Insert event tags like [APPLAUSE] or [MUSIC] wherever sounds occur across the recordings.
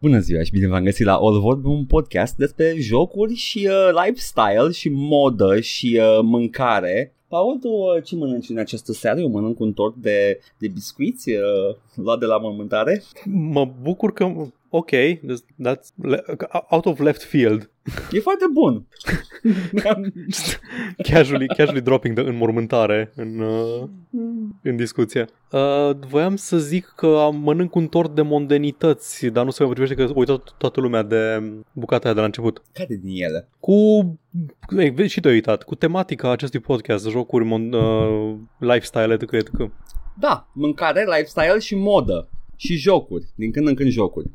Bună ziua și bine v-am găsit la All Vorbe, un podcast despre jocuri și uh, lifestyle și modă și uh, mâncare. Paul, tu uh, ce mănânci în această seară? Eu mănânc un tort de, de biscuiți uh, luat de la mormântare. Mă bucur că... Ok, that's le- out of left field. E foarte bun. [LAUGHS] casually, casually dropping the înmormântare în, uh, în discuție. Uh, voiam să zic că am mănânc un tort de mondenități, dar nu se mai potrivește că uitat toată lumea de bucata aia de la început. Care din ele? Cu, ei, și tu ai uitat, cu tematica acestui podcast, jocuri, mon, uh, lifestyle, etc. etc. Da, mâncare, lifestyle și modă. Și jocuri, din când în când jocuri.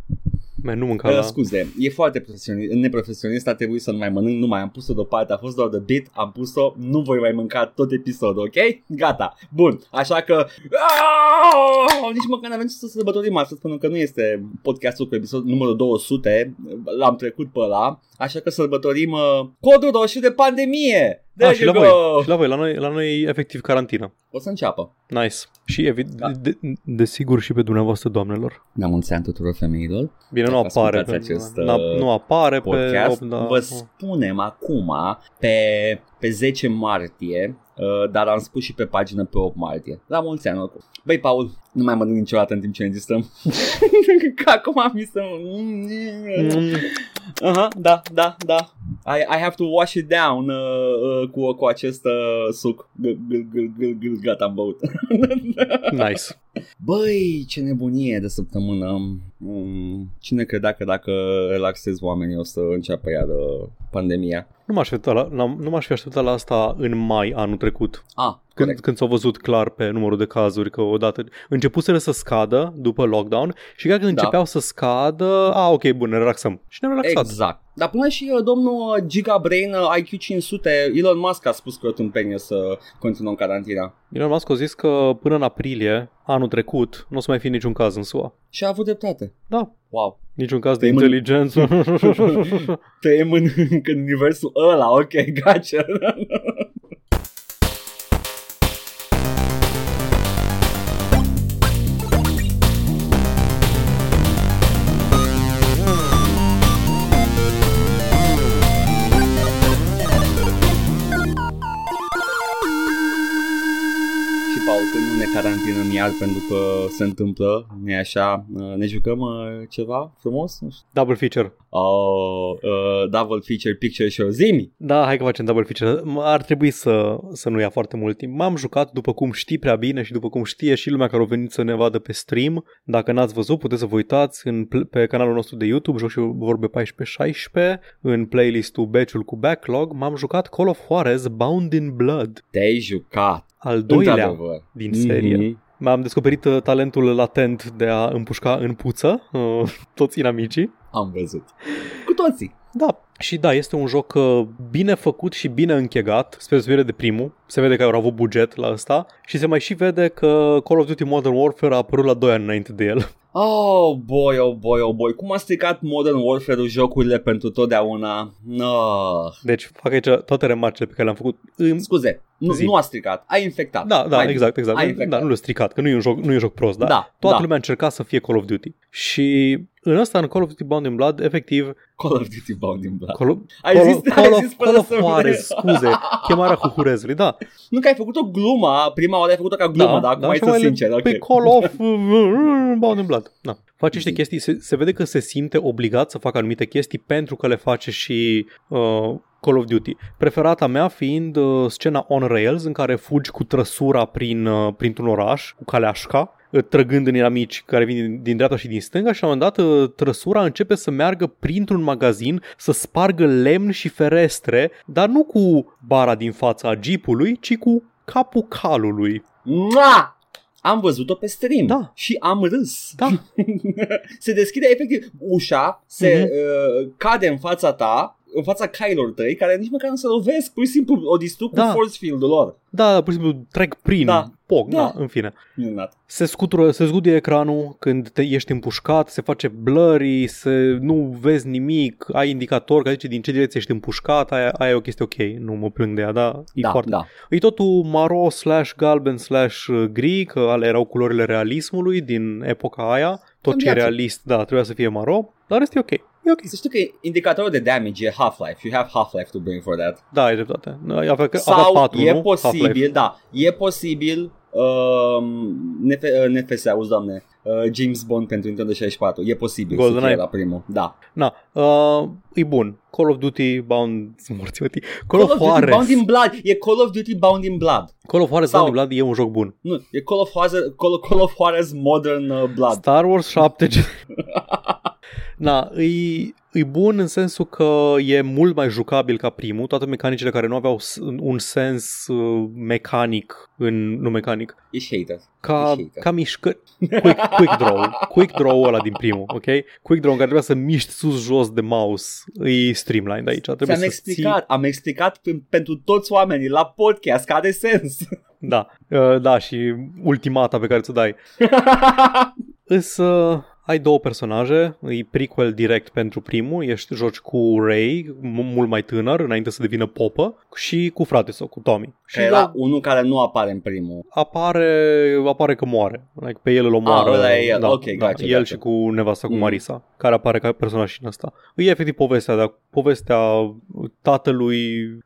Man, nu mânca Uh, la... scuze, e foarte profesionist, neprofesionist, a trebuit să nu mai mănânc, nu mai am pus-o deoparte, a fost doar de bit, am pus-o, nu voi mai mânca tot episodul, ok? Gata, bun, așa că Aaaa! nici măcar n-avem ce să sărbătorim astăzi, pentru că nu este podcastul cu episodul numărul 200, l-am trecut pe ăla, așa că sărbătorim uh, codul roșu de pandemie! There Ah, și you la go! voi, și la voi, la noi, la noi efectiv carantină. O să înceapă. Nice. Și evident, Da. de, desigur și pe dumneavoastră, doamnelor. La mulți ani tuturor femeilor. Bine, nu Dacă apare. ascultați Pe, acest, na, uh, nu apare podcast, pe... da. vă spunem acum pe, pe 10 martie, uh, dar am spus și pe pagină pe 8 martie. La mulți ani oricum. Băi, Paul, nu mai mănânc niciodată în timp ce ne distrăm. [LAUGHS] Că acum mi se... Mm, Aha, da, da, da. I, I have to wash it down uh, uh, cu, cu acest uh, suc. Gâl, gâl, gâl, gâl, gâl, gata, am băut. [LAUGHS] nice. Băi, ce nebunie de săptămână. Mm, cine credea că dacă relaxez oamenii o să înceapă iar uh, pandemia? Nu m-aș, fi așteptat la, la, nu m-aș fi așteptat la asta în mai anul trecut. Ah, Când, corect. când s-au văzut clar pe numărul de cazuri că odată începuseră să scadă după lockdown și chiar când Da. începeau să scadă, a, ok, bun, ne relaxăm. Și ne-am relaxat. Exact. Dar până și uh, domnul uh, Giga Brain uh, IQ 500, Elon Musk a spus că o tâmpenie să continuăm carantina. Elon Musk a zis că până în aprilie, anul trecut, nu o să mai fie niciun caz în SUA. Și a avut dreptate. Da, Wow. niciun caz de Trăim în- inteligență. Trăim în, în universul ăla, ok, gotcha. [LAUGHS] când nu ne carantinăm iar pentru că se întâmplă, nu așa, uh, ne jucăm uh, ceva frumos? Nu știu. Double feature. Oh, uh, double feature picture show, zimi! Da, hai că facem double feature. Ar trebui să, să nu ia foarte mult timp. M-am jucat după cum știi prea bine și după cum știe și lumea care a venit să ne vadă pe stream. Dacă n-ați văzut, puteți să vă uitați în, pl- pe canalul nostru de YouTube, Joc și Vorbe 14-16, în playlistul Beciul cu Backlog. M-am jucat Call of Juarez Bound in Blood, Te-ai jucat, al doilea într-adevăr. din serie. Mhm. M-am descoperit uh, talentul latent de a împușca în puță uh, [LAUGHS] toți inamicii. Am văzut. Cu toții. Da, și da, este un joc uh, bine făcut și bine închegat, spre deosebire de primul. Se vede că au avut buget la ăsta și se mai și vede că Call of Duty Modern Warfare a apărut la 2 ani înainte de el. [LAUGHS] Oh boy, oh boy, oh boy, cum a stricat Modern Warfare-ul jocurile pentru totdeauna? No. Deci fac aici toate remarcile pe care le-am făcut. În... Scuze, nu, Zi. nu a stricat, a infectat. Da, da, Mai exact, bine. exact. A Da, infectat. nu l-a stricat, că nu e un joc, nu e un joc prost, da? Da, Toată da. lumea a încercat să fie Call of Duty. Și în ăsta, în Call of Duty Bound in Blood, efectiv, Call of Duty Bound in Blood. Call of, Ai Call, zis- Call ai of, zis fără Call of să Juarez, vrei. scuze, [LAUGHS] chemarea cu Hurezului, da. Nu că ai făcut o glumă, prima oară ai făcut-o ca glumă, dar acum ai și să mai le- sincer, ok. Pe Call of Bound in Blood. Da. Face niște Zi. chestii, se, se vede că se simte obligat să facă anumite chestii pentru că le face și uh, Call of Duty. Preferata mea fiind uh, scena on rails în care fugi cu trăsura prin, uh, printr-un oraș, cu caleașca, uh, trăgând în inamici care vin din, din dreapta și din stânga și la un moment dat uh, trăsura începe să meargă printr-un magazin, să spargă lemn și ferestre, dar nu cu bara din fața jeepului, ci cu capul calului. Mua! Am văzut-o pe stream Da. și am râs. Da. [LAUGHS] se deschide efectiv ușa, se Mhm. uh, cade în fața ta, în fața cailor tăi, care nici măcar nu se lovesc, pur și simplu o distrug Da. cu force field-ul lor. Da, pur și simplu trec prin, Da. poc, Da. da. în fine. Minunat. Se scutură, se zguduie ecranul când te ești împușcat, se face blurry, se, nu vezi nimic, ai indicator care zice din ce direcție ești împușcat, aia, aia e o chestie ok, nu mă plâng de ea, da, e da, foarte... da. E totul maro slash galben slash gri, că alea erau culorile realismului din epoca aia, tot În ce e viață. realist, da, trebuia să fie maro, dar este ok. E ok. Să știu că indicatorul de damage e Half-Life. You have Half-Life to bring for that. Da, ai dreptate. Avea, avea Sau 4, e nu? posibil, Half-Life. da, e posibil uh, NF, uh, NFS, auzi, doamne, uh, James Bond pentru Nintendo 64. E posibil să GoldenEye. fie la primul. Da. Na, uh, e bun. Call of Duty Bound... [LAUGHS] Morți, mă, tii. Call, Call of Duty Juarez. Bound in Blood. E Call of Duty Bound in Blood. Call of Juarez Sau- Bound in Blood e un joc bun. Nu, e Call of Juarez, Call, Call of Juarez Modern uh, Blood. Star Wars 7 [LAUGHS] Na, e, e bun în sensul că e mult mai jucabil ca primul, toate mecanicile care nu aveau s- un sens uh, mecanic în nu mecanic, Ești hater. ca, Ești hater. ca mișcă quick, quick draw, quick draw ăla din primul, ok? Quick draw în care trebuia să miști sus jos de mouse, e streamlined aici, trebuie Ți-am să explicat, am explicat p- pentru toți oamenii la podcast că are sens. ții, da, uh, da și ultimata pe care ți-o dai. [LAUGHS] Însă ai două personaje, e prequel direct pentru primul, ești joci cu Ray, m- mult mai tânăr, înainte să devină popă, și cu frate său, cu Tommy. Și Că era unul care nu apare în primul. apare, apare că moare. Like, pe el îl omoară. Ah, ăla e el. Da, Ok, da, gotcha, El gotcha. și cu nevasta, cu Mm. Marisa, care apare ca personaj și în asta. E efectiv povestea, dar povestea tatălui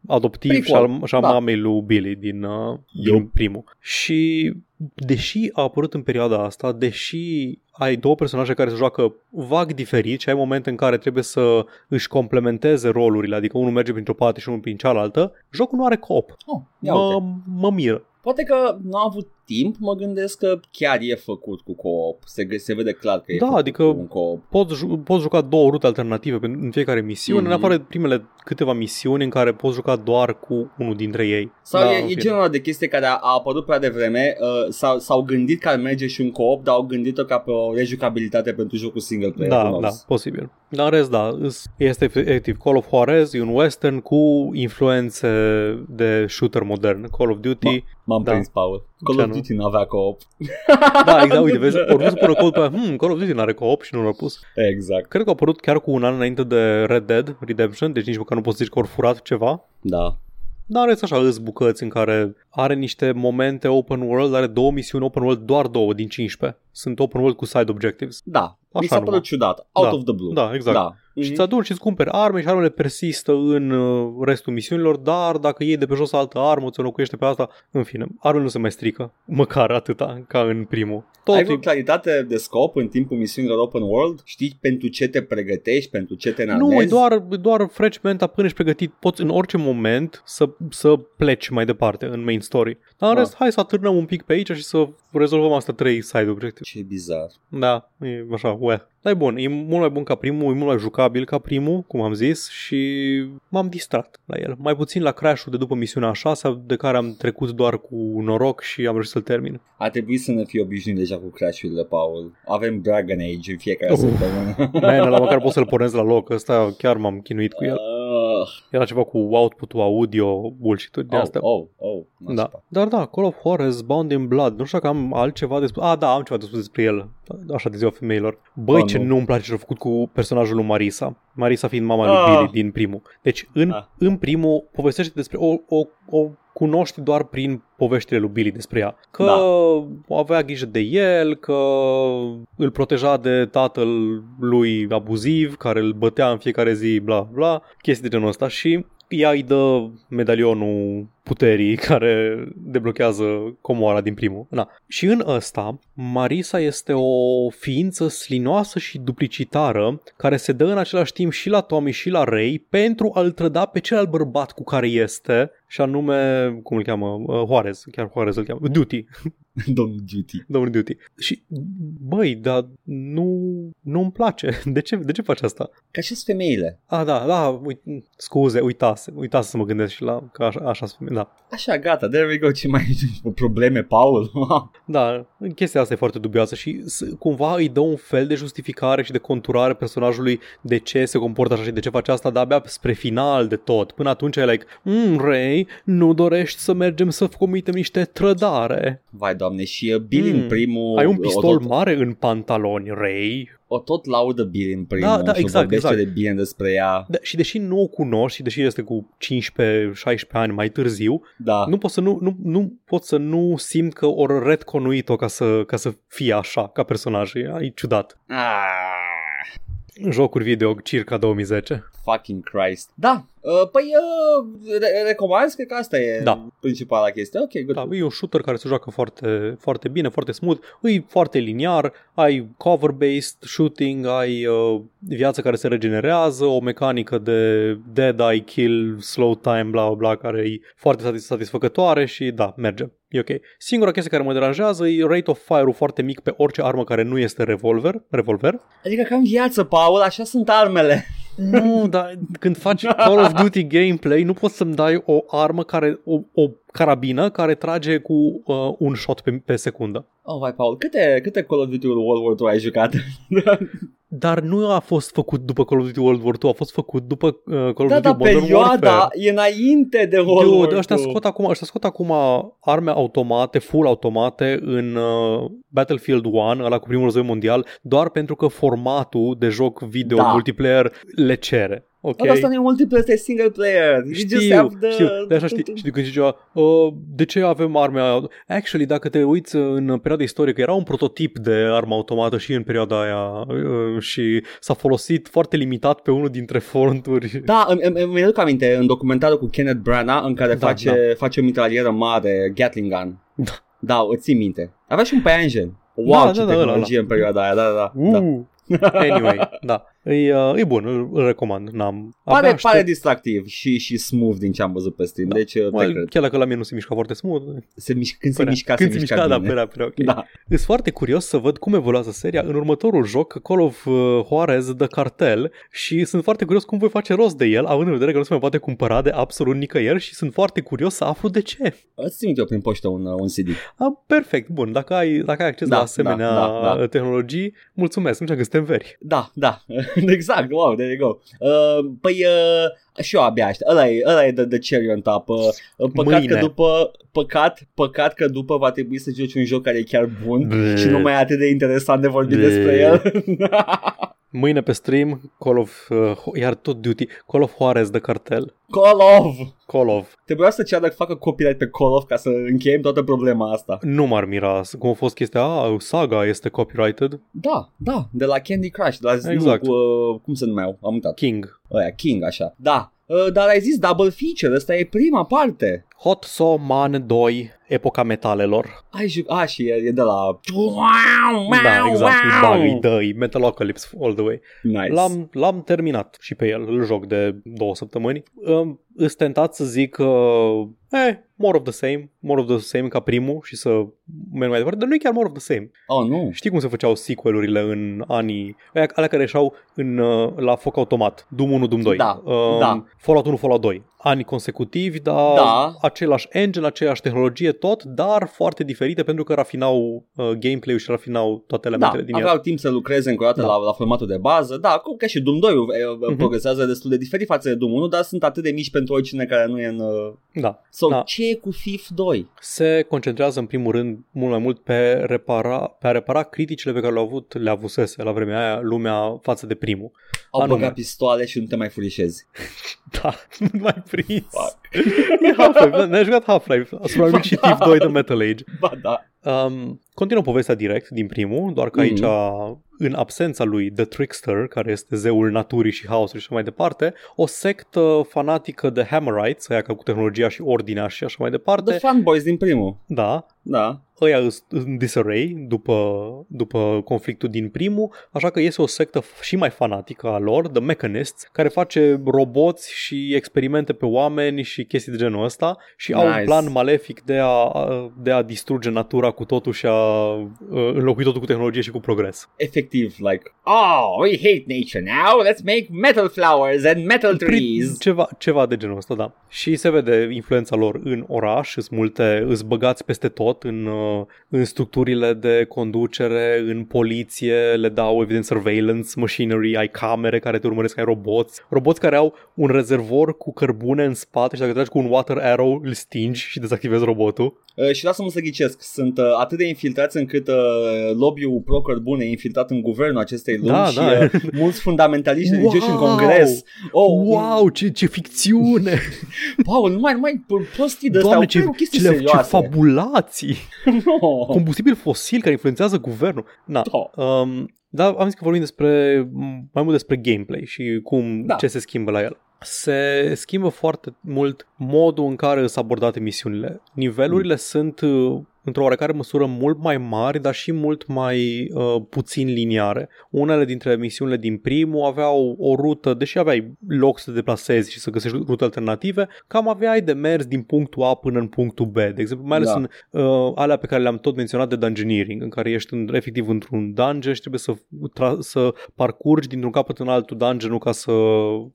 adoptiv și, Prequel, al, și a da. mamei lui Billy din, uh, din Yup. primul. Și deși a apărut în perioada asta, deși ai două personaje care se joacă vag diferit și ai momente în care trebuie să își complementeze rolurile, adică unul merge printr-o parte și unul prin cealaltă, jocul nu are co-op. Oh, ia uite. Mă, mă miră. Poate că nu am avut timp, mă gândesc că chiar e făcut cu co-op. Se, se vede clar că e Da, făcut adică- cu un co-op. poți, ju- poți juca două rute alternative pe- în fiecare misiune, Mhm. mm-hmm. în afară de primele câteva misiuni în care poți juca doar cu unul dintre ei. Sau Da, e, în e fine. genul ăla de chestie care a, a apărut prea devreme, uh, s-au, s-au gândit că ar merge și un co-op, dar au gândit-o ca pe o rejucabilitate pentru jocul single player. who Da, knows? da, posibil. Dar în rest, da, îs- este efectiv Call of Juarez, e un western cu influențe de shooter modern. Call of Duty, M-am Da. prins, Paul. Call Ce of nu? Duty nu avea co-op. [LAUGHS] da, exact, uite, vezi, ori vrut să pună cod pe aia, hmm, Call of Duty n-are co-op și nu l-au pus. Exact. Cred că a apărut chiar cu un an înainte de Red Dead Redemption, deci nici măcar nu poți zici că au furat ceva. Da. Dar are așa îs bucăți în care are niște momente open world, are două misiuni open world, doar două din 15. Sunt open world cu side objectives. Da. Mi Așa s-a părut numai. ciudat. Out Da. of the blue. Da, exact. Da. Și Mhm. îți aduni și îți cumperi arme și armele persistă în uh, restul misiunilor, dar dacă iei de pe jos altă armă, ți-o înlocuiește pe asta, în fine, armele nu se mai strică, măcar atâta ca în primul. Tot Ai e- vreo claritate de scop în timpul misiunilor open world? Știi pentru ce te pregătești, pentru ce te nu, nanezi? e doar, e doar freci menta până ești pregătit. Poți în orice moment să, să pleci mai departe în main story. Dar în Ah. rest, hai să atârnăm un pic pe aici și să rezolvăm astea trei side objectives. Ce bizar. Da, e așa, ue. Dar e bun, e mult mai bun ca primul, e mult mai jucabil ca primul, cum am zis, și m-am distrat la el. Mai puțin la crash-ul de după misiunea a șasea, de care am trecut doar cu noroc și am reușit să-l termin. Ar trebui să ne fie obișnuit deja cu crash-urile, Paul. Avem Dragon Age în fiecare Uh. săptămână. Man, la măcar pot să-l pornesc la loc, ăsta chiar m-am chinuit cu el. Uh, Era ceva cu output-ul audio, bullshit-uri de oh, astea. oh, oh, Da. nașpa. Dar da, Call of Juarez, Bound in Blood, nu știu dacă am altceva de spus. Ah, da, am ceva de spus despre el. Așa de ziua femeilor. Băi, Oh, ce nu. nu îmi place ce a făcut cu personajul lui Marisa. Marisa fiind mama lui Ah. Billy din primul. Deci, în, Ah. în primul, povestește despre o, o, o cunoști doar prin poveștile lui Billy despre ea. Că Da. avea grijă de el, că îl proteja de tatăl lui abuziv, care îl bătea în fiecare zi, bla bla, chestii de genul ăsta și ea îi dă medalionul puterii [LAUGHS] care deblochează comoara din primul. Na. Și în ăsta, Marisa este o ființă slinoasă și duplicitară care se dă în același timp și la Tommy și la Ray pentru a-l trăda pe celălalt bărbat cu care este și anume, cum îl cheamă, uh, Juarez, chiar Juarez îl cheamă, Duty, [LAUGHS] Domnul Duty. domnul Duty. Și, băi, dar nu, nu-mi place. [LAUGHS] De ce, de ce faci asta? Ca și femeile. Ah, da, da, uit, scuze, uitase, uitase să mă gândesc și la, că așa, așa sunt, da. Așa, gata, there we go. Ce mai [LAUGHS] probleme, Paul? [LAUGHS] Da, chestia asta e foarte dubioasă și s- cumva îi dă un fel de justificare și de conturare personajului de ce se comportă așa și de ce face asta, dar abia spre final de tot. Până atunci e like, mm, Ray, nu dorești să mergem să comitem niște trădare. Vai, doamne, și uh, Billy Mm. în primul... Ai un o pistol tot- mare în pantaloni, Ray. O tot laudă bine în primul Da, da, și exact, vorbește exact. de bine despre ea. Da, și deși nu o cunoști și deși este cu 15-16 ani mai târziu, Da. nu pot să nu, nu, nu pot să nu simt că ori retconuit-o ca să, ca să fie așa, ca personaj. E, e ciudat. Ah, Jocuri video circa 2010. fucking Christ. Da, uh, păi uh, re- recomand, cred că asta e Da. principala chestie. Ok, good. Da, e un shooter care se joacă foarte, foarte bine, foarte smooth, e foarte liniar, ai cover-based shooting, ai uh, viață care se regenerează, o mecanică de dead eye kill, slow time, bla bla bla, care e foarte satis- satisfăcătoare și da, merge. E ok. Singura chestie care mă deranjează e rate of fire-ul foarte mic pe orice armă care nu este revolver. revolver. Adică ca în viață, Paul, așa sunt armele. Nu, dar când faci Call of Duty gameplay, nu poți să-mi dai o armă care, o, o carabină care trage cu uh, un shot pe, pe secundă. Oh, vai, Paul, câte, câte Call of Duty World War 2 ai jucat? [LAUGHS] Dar nu a fost făcut după Call of Duty World War 2, a fost făcut după uh, Call of da, Duty da, Modern perioada Warfare. e înainte de World War Dude, 2. ăștia scot acum, ăștia scot acum arme automate, full automate în uh, Battlefield 1, ăla cu primul război mondial, doar pentru că formatul de joc video Da. multiplayer le cere. Ok? Okay. Asta nu e multiplayer, asta e single player. You just Știu, have the... știu, de așa știi, știi când zicea, uh, de ce avem arme auto- Actually, dacă te uiți în perioada istorică, era un prototip de armă automată și în perioada aia uh, și s-a folosit foarte limitat pe unul dintre fronturi. Da, îmi, îmi, îmi aduc aminte în documentarul cu Kenneth Branagh în care Da, face, da. face o mitralieră mare, Gatling Gun. Da. Da, o țin minte. Avea și un Pyangen. Wow, Da, ce da, da, ăla, tehnologie în perioada aia, da, da, da. da. Uh. Anyway, da. E, uh, e bun, îl, îl recomand. N-am, Pare, abia pare aștept- distractiv și, și smooth din ce am văzut pe stream, Da. deci uh, te Well, cred. chiar dacă la mine nu se mișca foarte smooth. Se miș- când se părea- mișca, când se se mișca, mișca, da, bine. părea, părea ok. Da. Sunt foarte curios să văd cum evoluează seria în următorul joc, Call of uh, Juarez The Cartel și sunt foarte curios cum voi face rost de el, având în vedere că nu se mai poate cumpăra de absolut nicăieri și sunt foarte curios să aflu de ce. Îți trimit eu prin poștă un, uh, un CD. Ah, perfect, bun, dacă ai, dacă ai acces Da, la asemenea da, da, da. tehnologii, mulțumesc, nu știu că suntem veri. Da, da, [LAUGHS] exact, wow, there you go. Uh, păi uh, și eu abia aștept, ăla e, ăla e the, the cherry on top. Uh, păcat Mâine. că după, păcat, păcat că după va trebui să joci un joc care e chiar bun Bleh. și nu mai e atât de interesant de vorbit Bleh. despre el. [LAUGHS] Mâine pe stream, Call of, uh, iar tot Duty, Call of Juarez The Cartel. Call of! Call of. Trebuia să ceară să facă copyright pe Call of ca să încheiem toată problema asta. Nu m-ar mira cum a fost chestia, a, saga este copyrighted. Da, da, de la Candy Crush, de la Exact. nu, cu, uh, cum se numeau, am uitat. King. Ăia, King, așa. Da, uh, dar ai zis double feature, ăsta e prima parte. Hot So Man 2, epoca metalelor. Ai juc, a, și e, e de la... Da, exact, îi bag, îi dă, îi Metalocalypse all the way. Nice. L-am, l-am terminat și pe el, îl joc de două săptămâni. Um, Îs tentat să zic că, eh, more of the same, more of the same ca primul și să merg mai departe, dar nu e chiar more of the same. Oh, nu. Știi cum se făceau sequelurile în anii, alea, alea care ieșeau în, uh, la foc automat, Doom 1, Doom 2, Da, um, da. Fallout 1, Fallout 2, ani consecutivi, dar Da. același engine, aceeași tehnologie, tot, dar foarte diferite pentru că rafinau uh, gameplay-ul și rafinau toate Da, elementele din el. aveau timp să lucreze încă o dată Da. la, la formatul de bază. Da, cum ca și Doom 2 uh, Mhm. progresează destul de diferit față de Doom 1, dar sunt atât de mici pentru oricine care nu e în... Uh... Da. So, Da. ce e cu FIF 2? se concentrează în primul rând mult mai mult pe, repara, pe a repara criticile pe care le-au avut, le avusese la vremea aia lumea față de primul. Au Anume. băgat pistoale și nu te mai furișezi. [LAUGHS] Da, nu mai prins. Fuck. E Half-Life, ne-ai jucat Half-Life, a supraviețuit și Thief 2 de Metal Age. Ba da. Um, continuă povestea direct din primul, doar că aici, în absența lui The Trickster, care este zeul naturii și haosului și așa mai departe, o sectă fanatică de Hammerites, aia că cu tehnologia și ordinea și așa mai departe, The Fanboys din primul. da, Da. ăia îs în disarray după, după conflictul din primul, așa că iese o sectă f- și mai fanatică a lor, The Mechanists, care face roboți și experimente pe oameni și chestii de genul ăsta și au un Nice. plan malefic de a, de a distruge natura cu totul și a uh, înlocui totul cu tehnologie și cu progres. Efectiv, like, oh, we hate nature now, let's make metal flowers and metal trees. Pri- Ceva, ceva de genul ăsta, da. Și se vede influența lor în oraș, îs multe, îs băgați peste tot în, uh, în structurile de conducere, în poliție, le dau evident surveillance machinery, ai camere care te urmăresc, ai roboți, roboți care au un rezervor cu cărbune în spate și dacă dacă tragi cu un water arrow, îl stingi și dezactivezi robotul. Uh, și lasă-mă să ghicesc, sunt uh, atât de infiltrați încât uh, lobby-ul pro bune e infiltrat în guvernul acestei lumi Da, și da. uh, mulți fundamentaliști Wow! [LAUGHS] religioși în congres. Oh, Wow, ce, ce ficțiune! [LAUGHS] Paul, nu mai, nu mai prostii de astea, Doamne, au ce, ce, chestii ce, ce serioase. fabulații! [LAUGHS] no. Combustibil fosil care influențează guvernul. Na, Da. um, dar am zis că vorbim despre, mai mult despre gameplay și cum, Da. ce se schimbă la el. Se schimbă foarte mult modul în care sunt abordate misiunile. Nivelurile Mm. sunt uh, într-o oarecare măsură mult mai mari, dar și mult mai uh, puțin liniare. Unele dintre misiunile din primul aveau o rută, deși aveai loc să te deplasezi și să găsești rute alternative, cam aveai de mers din punctul A până în punctul B. De exemplu, mai ales Da. în uh, alea pe care le-am tot menționat de dungeoneering, în care ești în, efectiv într-un dungeon și trebuie să, tra- să parcurgi dintr-un capăt în altul dungeon ca să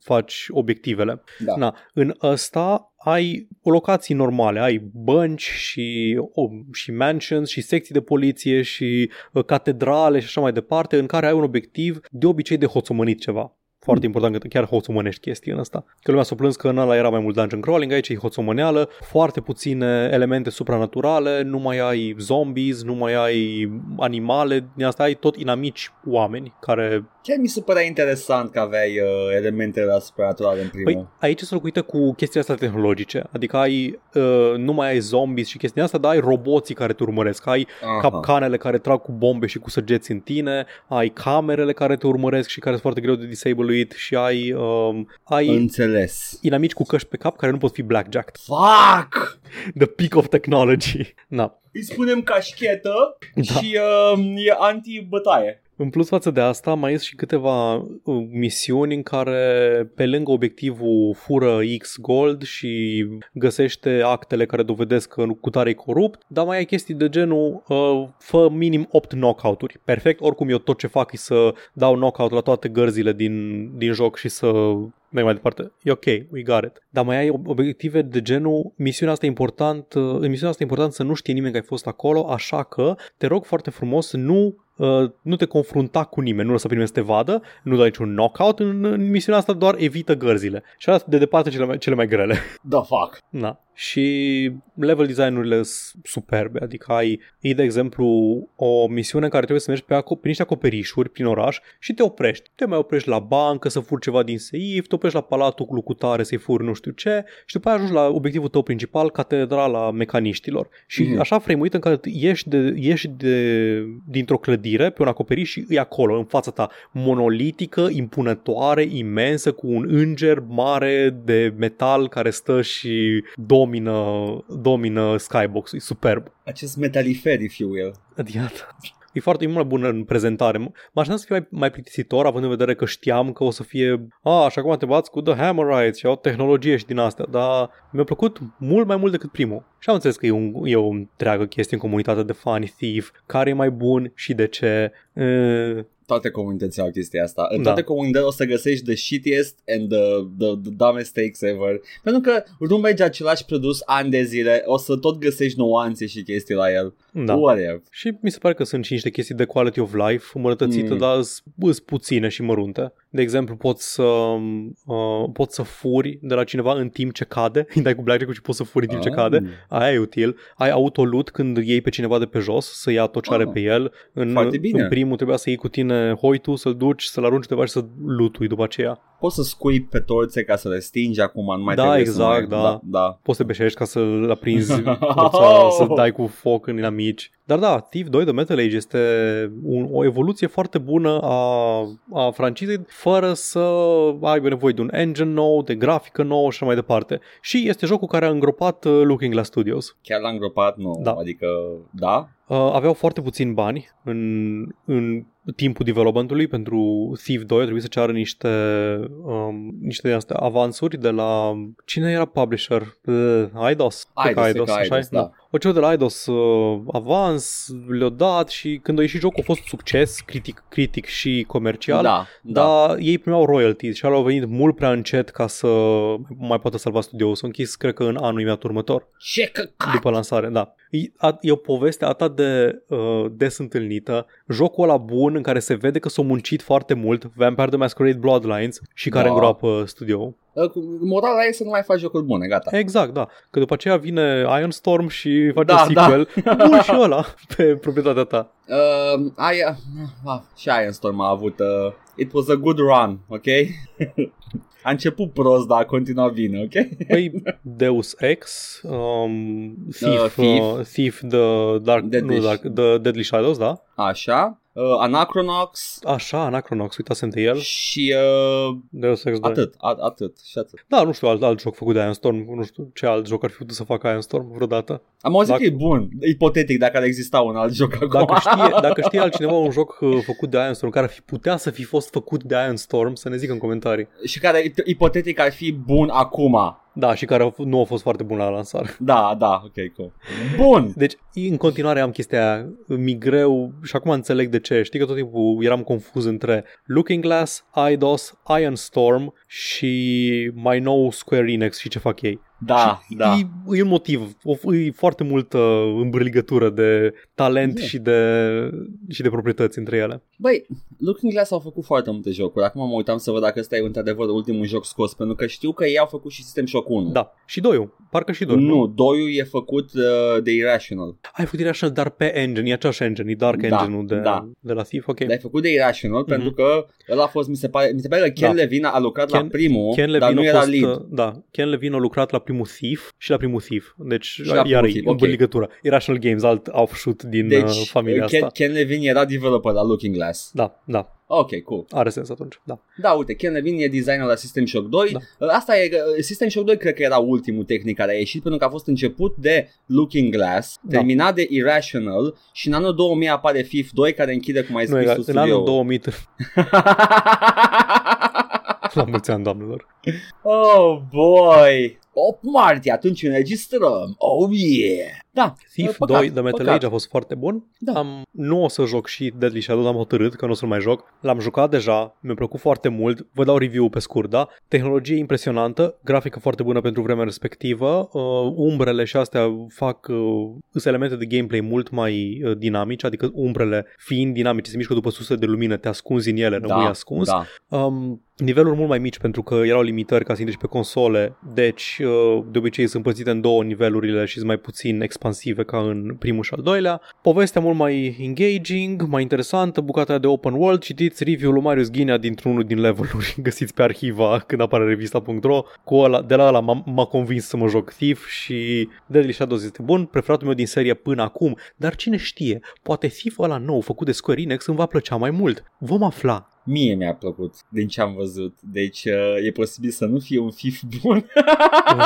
faci obiectivele. Da. Na, în ăsta ai locații normale, ai bănci și, o, și mansions și secții de poliție și uh, catedrale și așa mai departe în care ai un obiectiv de obicei de hoțomănit ceva. Foarte important că chiar hoțomănești chestii în asta. Că lumea s-a plâns că în ăla era mai mult dungeon crawling, aici e hoțomăneală, foarte puține elemente supranaturale, nu mai ai zombies, nu mai ai animale, din asta ai tot inamici oameni care Chiar mi se părea interesant că aveai uh, elemente la supranaturale în primul. Păi aici sunt locuite cu chestiile astea tehnologice, adică ai, uh, nu mai ai zombies și chestia asta, dar ai roboții care te urmăresc, ai Aha. capcanele care trag cu bombe și cu săgeți în tine, ai camerele care te urmăresc și care sunt foarte greu de disabluit și ai, um, ai Înțeles. inamici cu căști pe cap care nu pot fi blackjacked. Fuck! The peak of technology. [LAUGHS] Na. Îi spunem cașchetă Da. și uh, e anti-bătaie. În plus față de asta, mai sunt și câteva uh, misiuni în care pe lângă obiectivul fură X gold și găsește actele care dovedesc că cu tare e corupt, dar mai ai chestii de genul uh, fă minim 8 knockout-uri. Perfect, oricum eu tot ce fac e să dau knockout la toate gărzile din, din joc și să merg mai departe. E ok, we got it. Dar mai ai ob- obiective de genul misiunea asta e important, uh, în misiunea asta e important să nu știe nimeni că ai fost acolo, așa că te rog foarte frumos să nu uh, nu te confrunta cu nimeni, nu lăsa pe nimeni să te vadă, nu dai niciun knockout în, în misiunea asta, doar evită gărzile. Și asta de departe cele mai, cele mai grele. The fuck? Na. Și level design-urile sunt superbe, adică ai, e de exemplu o misiune în care trebuie să mergi pe, aco- prin niște acoperișuri prin oraș și te oprești. Te mai oprești la bancă să furi ceva din seif, te oprești la palatul cu lucutare să-i furi nu știu ce și după aia ajungi la obiectivul tău principal, catedrala mecaniștilor. Și Mhm. mm-hmm. așa frame în care ieși, de, ieși de, dintr-o clădire pe un acoperiș și e acolo, în fața ta, monolitică, impunătoare, imensă, cu un înger mare de metal care stă și domină, domină skybox-ul. E superb. Acest metalifer, if you will. Iată. E foarte e mult mai bună în prezentare. M- Mă așteptam să fie mai, mai plictisitor, având în vedere că știam că o să fie a, și acum te bați cu The Hammerites și au tehnologie și din astea, dar mi-a plăcut mult mai mult decât primul. Și am înțeles că e, un, e o întreagă chestie în comunitatea de fani Thief, care e mai bun și de ce. E, Toate comunitățile au chestia asta. În Da. toate comunitățile o să găsești the shittiest and the, the, the dumbest takes ever. Pentru că nu merge același produs ani de zile, o să tot găsești nuanțe și chestii la el. Da. Whatever. Și mi se pare că sunt și niște chestii de quality of life îmbunătățite, Mm. mm. dar sunt puține și mărunte. De exemplu, poți să, uh, poți să furi de la cineva în timp ce cade, îi [LAUGHS] dai cu blackjack și poți să furi în timp ce Ah. cade. Aia e util. Ai autolut când iei pe cineva de pe jos să ia tot ce are Ah. pe el. În, Foarte bine. în primul trebuia să iei cu tine hoitul, să-l duci, să-l arunci undeva și să lutui după aceea. Poți să scui pe torțe ca să le stingi acum, nu mai Da, trebuie exact, să mai... da. da. Poți să te beșești ca să-l aprinzi, [LAUGHS] să, să dai cu foc în inamici. Dar da, Thief 2 de Metal Age este un, o evoluție foarte bună a, a francizei fără să aibă nevoie de un engine nou, de grafică nouă și așa mai departe. Și este jocul care a îngropat uh, Looking Glass Studios. Chiar l-am îngropat? Nu. Da. Adică, da? Uh, aveau foarte puțini bani în, în timpul developmentului pentru Thief 2 trebuie să ceară niște um, niște de astea avansuri de la cine era publisher? Uh, Eidos? Cred că Eidos, cred că așa-i? Eidos, da. O cerut de la Eidos uh, avans, le-au dat și când a ieșit jocul a fost succes critic, critic și comercial. Da, da. Dar ei primeau royalties și au venit mult prea încet ca să mai poată salva studioul. S-a închis, cred că, în anul imediat următor Ce căcat! după lansare, da. E, a, e o poveste atât de uh, des întâlnită, jocul ăla bun în care se vede că s-a muncit foarte mult, Vampire the Masquerade Bloodlines, și care Da. îngroapă studio. Uh, Morala e să nu mai faci jocuri bune, gata. Exact, da. Că după aceea vine Iron Storm și face Da, un sequel. [LAUGHS] Bun și ăla pe proprietatea ta. Uh, aia, ah, și Iron Storm a avut, uh, it was a good run, ok? [LAUGHS] a început prost, dar a continuat bine, ok? Păi Deus Ex, um, Thief, Uh, Thief. uh, Thief the, Dark, Deadly nu, Dark, the Deadly Shadows, da? Așa, uh, Anachronox Așa, Anachronox, uitasem de el. și uh, Deus Ex 2. atât, a, atât și atât. Da, nu știu alt, alt joc făcut de Iron Storm, nu știu ce alt joc ar fi putut să facă Iron Storm vreodată. Am auzit Dacă- că e bun, ipotetic dacă ar exista un alt joc acum. Dacă știe, [LAUGHS] dacă știe altcineva un joc uh, făcut de Iron Storm care ar fi putea să fi fost făcut de Iron Storm, să ne zică în comentarii. și care ipotetic ar fi bun acum. Da, și care au f- nu a fost foarte bun la lansare. Da, da, ok, cool. Bun! Deci, în continuare am chestia aia, mi greu și acum înțeleg de ce. Știi că tot timpul eram confuz între Looking Glass, IDOS, Iron Storm și mai nou Square Enix și ce fac ei. Da, și da. E, e un motiv, o, e foarte multă îmbârligătură de talent E. și de, și de proprietăți între ele. Băi, Looking Glass au făcut foarte multe jocuri. Acum mă uitam să văd dacă ăsta e într-adevăr ultimul joc scos, pentru că știu că ei au făcut și System Shock 1. Da, și doiul, parcă și doiul. Nu, doiul e făcut uh, de Irrational. Ai făcut așa, dar pe engine, e aceeași engine, e Dark Da, Engine-ul de, da. de la Thief, ok. Dar e făcut de Irrational pentru că ăla a fost, mi se pare, mi se pare că Ken Da. Levine a lucrat la Ken- primul, Ken dar Levine nu a era fost, lead. uh, da, Ken Levine a lucrat la primul Thief și la primul Thief. Deci la iar primul e Thief, în ok. legătură. Irrational Games, alt offshoot din Deci, uh, familia Ken, asta. Ken Levine era developer la Looking Glass. Da, da, Ok, cool. are sens atunci, da. Da, uite, Ken Levine e designer la System Shock 2. Da. Asta e, System Shock 2 cred că era ultimul tehnic care a ieșit pentru că a fost început de Looking Glass, Da. terminat de Irrational și în anul 2000 apare FIF 2 care închide cum ai Nu, spus era, tu în anul studioul. 2000, [LAUGHS] la mulți ani, doamnelor. Oh boy! 8 martie, atunci înregistrăm. Oh yeah! Da, Thief păcat, 2 The Metal păcat. Age a fost foarte bun. Da. Am, nu o să joc și Deadly Shadow, am hotărât că nu o să-l mai joc. L-am jucat deja, mi-a plăcut foarte mult. Vă dau review pe scurt, da? Tehnologie impresionantă, grafică foarte bună pentru vremea respectivă. Uh, umbrele și astea fac uh, sunt elemente de gameplay mult mai uh, dinamice, adică umbrele fiind dinamice, se mișcă după surse de lumină, te ascunzi în ele, rămâi ascuns. Da. Um, niveluri mult mai mici pentru că erau limitări ca să intri și pe console, deci uh, de obicei sunt împărțite în două nivelurile și sunt mai puțin expansive ca în primul și al doilea. Povestea mult mai engaging, mai interesantă, bucata de open world, citiți review-ul lui Marius Ghinea dintr-unul din leveluri, [LAUGHS] găsiți pe arhiva când apare revista.ro, cu ăla, de la ăla m-a, m-a convins să mă joc Thief și Deadly Shadows este bun, preferatul meu din serie până acum, dar cine știe, poate Thief ăla nou făcut de Square Enix îmi va plăcea mai mult. Vom afla. Mie mi-a plăcut din ce am văzut. Deci uh, e posibil să nu fie un FIF bun.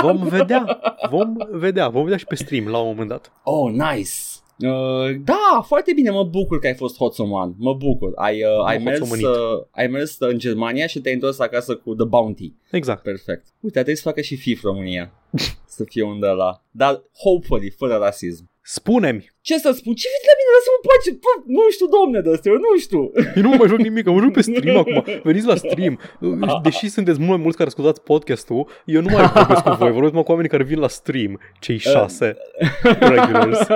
Vom [LAUGHS] vedea, vom vedea, vom vedea și pe stream la un moment dat. oh, nice! Uh, da, foarte bine, mă bucur că ai fost Hotsoman, mă bucur. Ai, uh, ai, mers, hoțomanit. uh, ai mers în Germania și te-ai întors acasă cu The Bounty. Exact. Perfect. Uite, trebuie să facă și FIF România. [LAUGHS] să fie un de la. Dar, hopefully, fără rasism. Spune-mi, Ce să spun? Ce vezi la mine? Lăsă-mă în pace. Bă, nu știu, domne, de astea, eu nu știu. eu nu mai joc nimic, mă joc pe stream acum. Veniți la stream. [LAUGHS] Deși sunteți mult mai mulți care ascultați podcastul, eu nu mai vorbesc cu voi, vorbesc numai cu oamenii care vin la stream, cei șase regulars.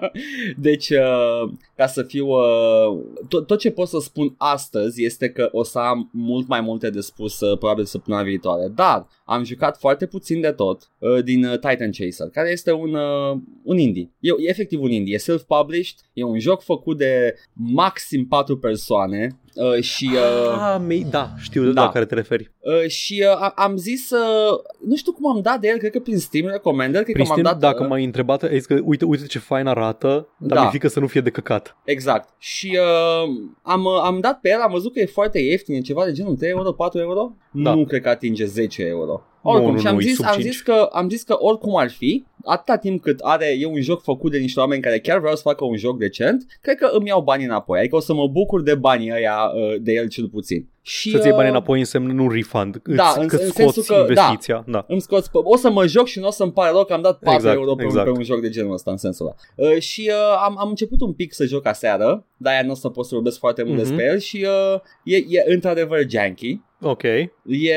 [LAUGHS] deci, uh, ca să fiu... Uh, tot, tot ce pot să spun astăzi este că o să am mult mai multe de spus uh, probabil săptămâna viitoare. Dar am jucat foarte puțin de tot uh, din uh, Titan Chaser, care este un, uh, un indie. E, e efectiv un indie. E self-published, e un joc făcut de maxim 4 persoane uh, și... Uh, Ah, mei, da, știu de Da. la care te referi. Uh, și uh, a- am zis uh, Nu știu cum am dat de el Cred că prin Steam Recommender Cred Prin că m-am Steam, dat dacă uh, m-ai întrebat, ai zis că uite, uite ce fain arată, dar Da. mi-e frică să nu fie de căcat. Exact Și uh, am, uh, am dat pe el Am văzut că e foarte ieftin E ceva de genul 3 euro, 4 euro Da. Nu cred că atinge 10 euro Nu, Oricum, nu, și am, nu, e zis, sub am, 5. zis că, am zis că oricum ar fi Atâta timp cât are E un joc făcut de niște oameni Care chiar vreau să facă un joc decent Cred că îmi iau banii înapoi Adică o să mă bucur de banii ăia uh, De el cel puțin și, Să-ți iei bani uh, înapoi înseamnă nu refund, da, îți, în- că în scoți sensul că- investiția. Da. îmi scoți pe... O să mă joc și nu o să-mi pare rău că am dat 4 Exact, euro pe, exact. un, pe un joc de genul ăsta în sensul ăla. Uh, și uh, am, am început un pic să joc aseară, dar aia nu o să pot să vorbesc foarte mult Mhm. despre el și uh, e, e într-adevăr janky. Ok. E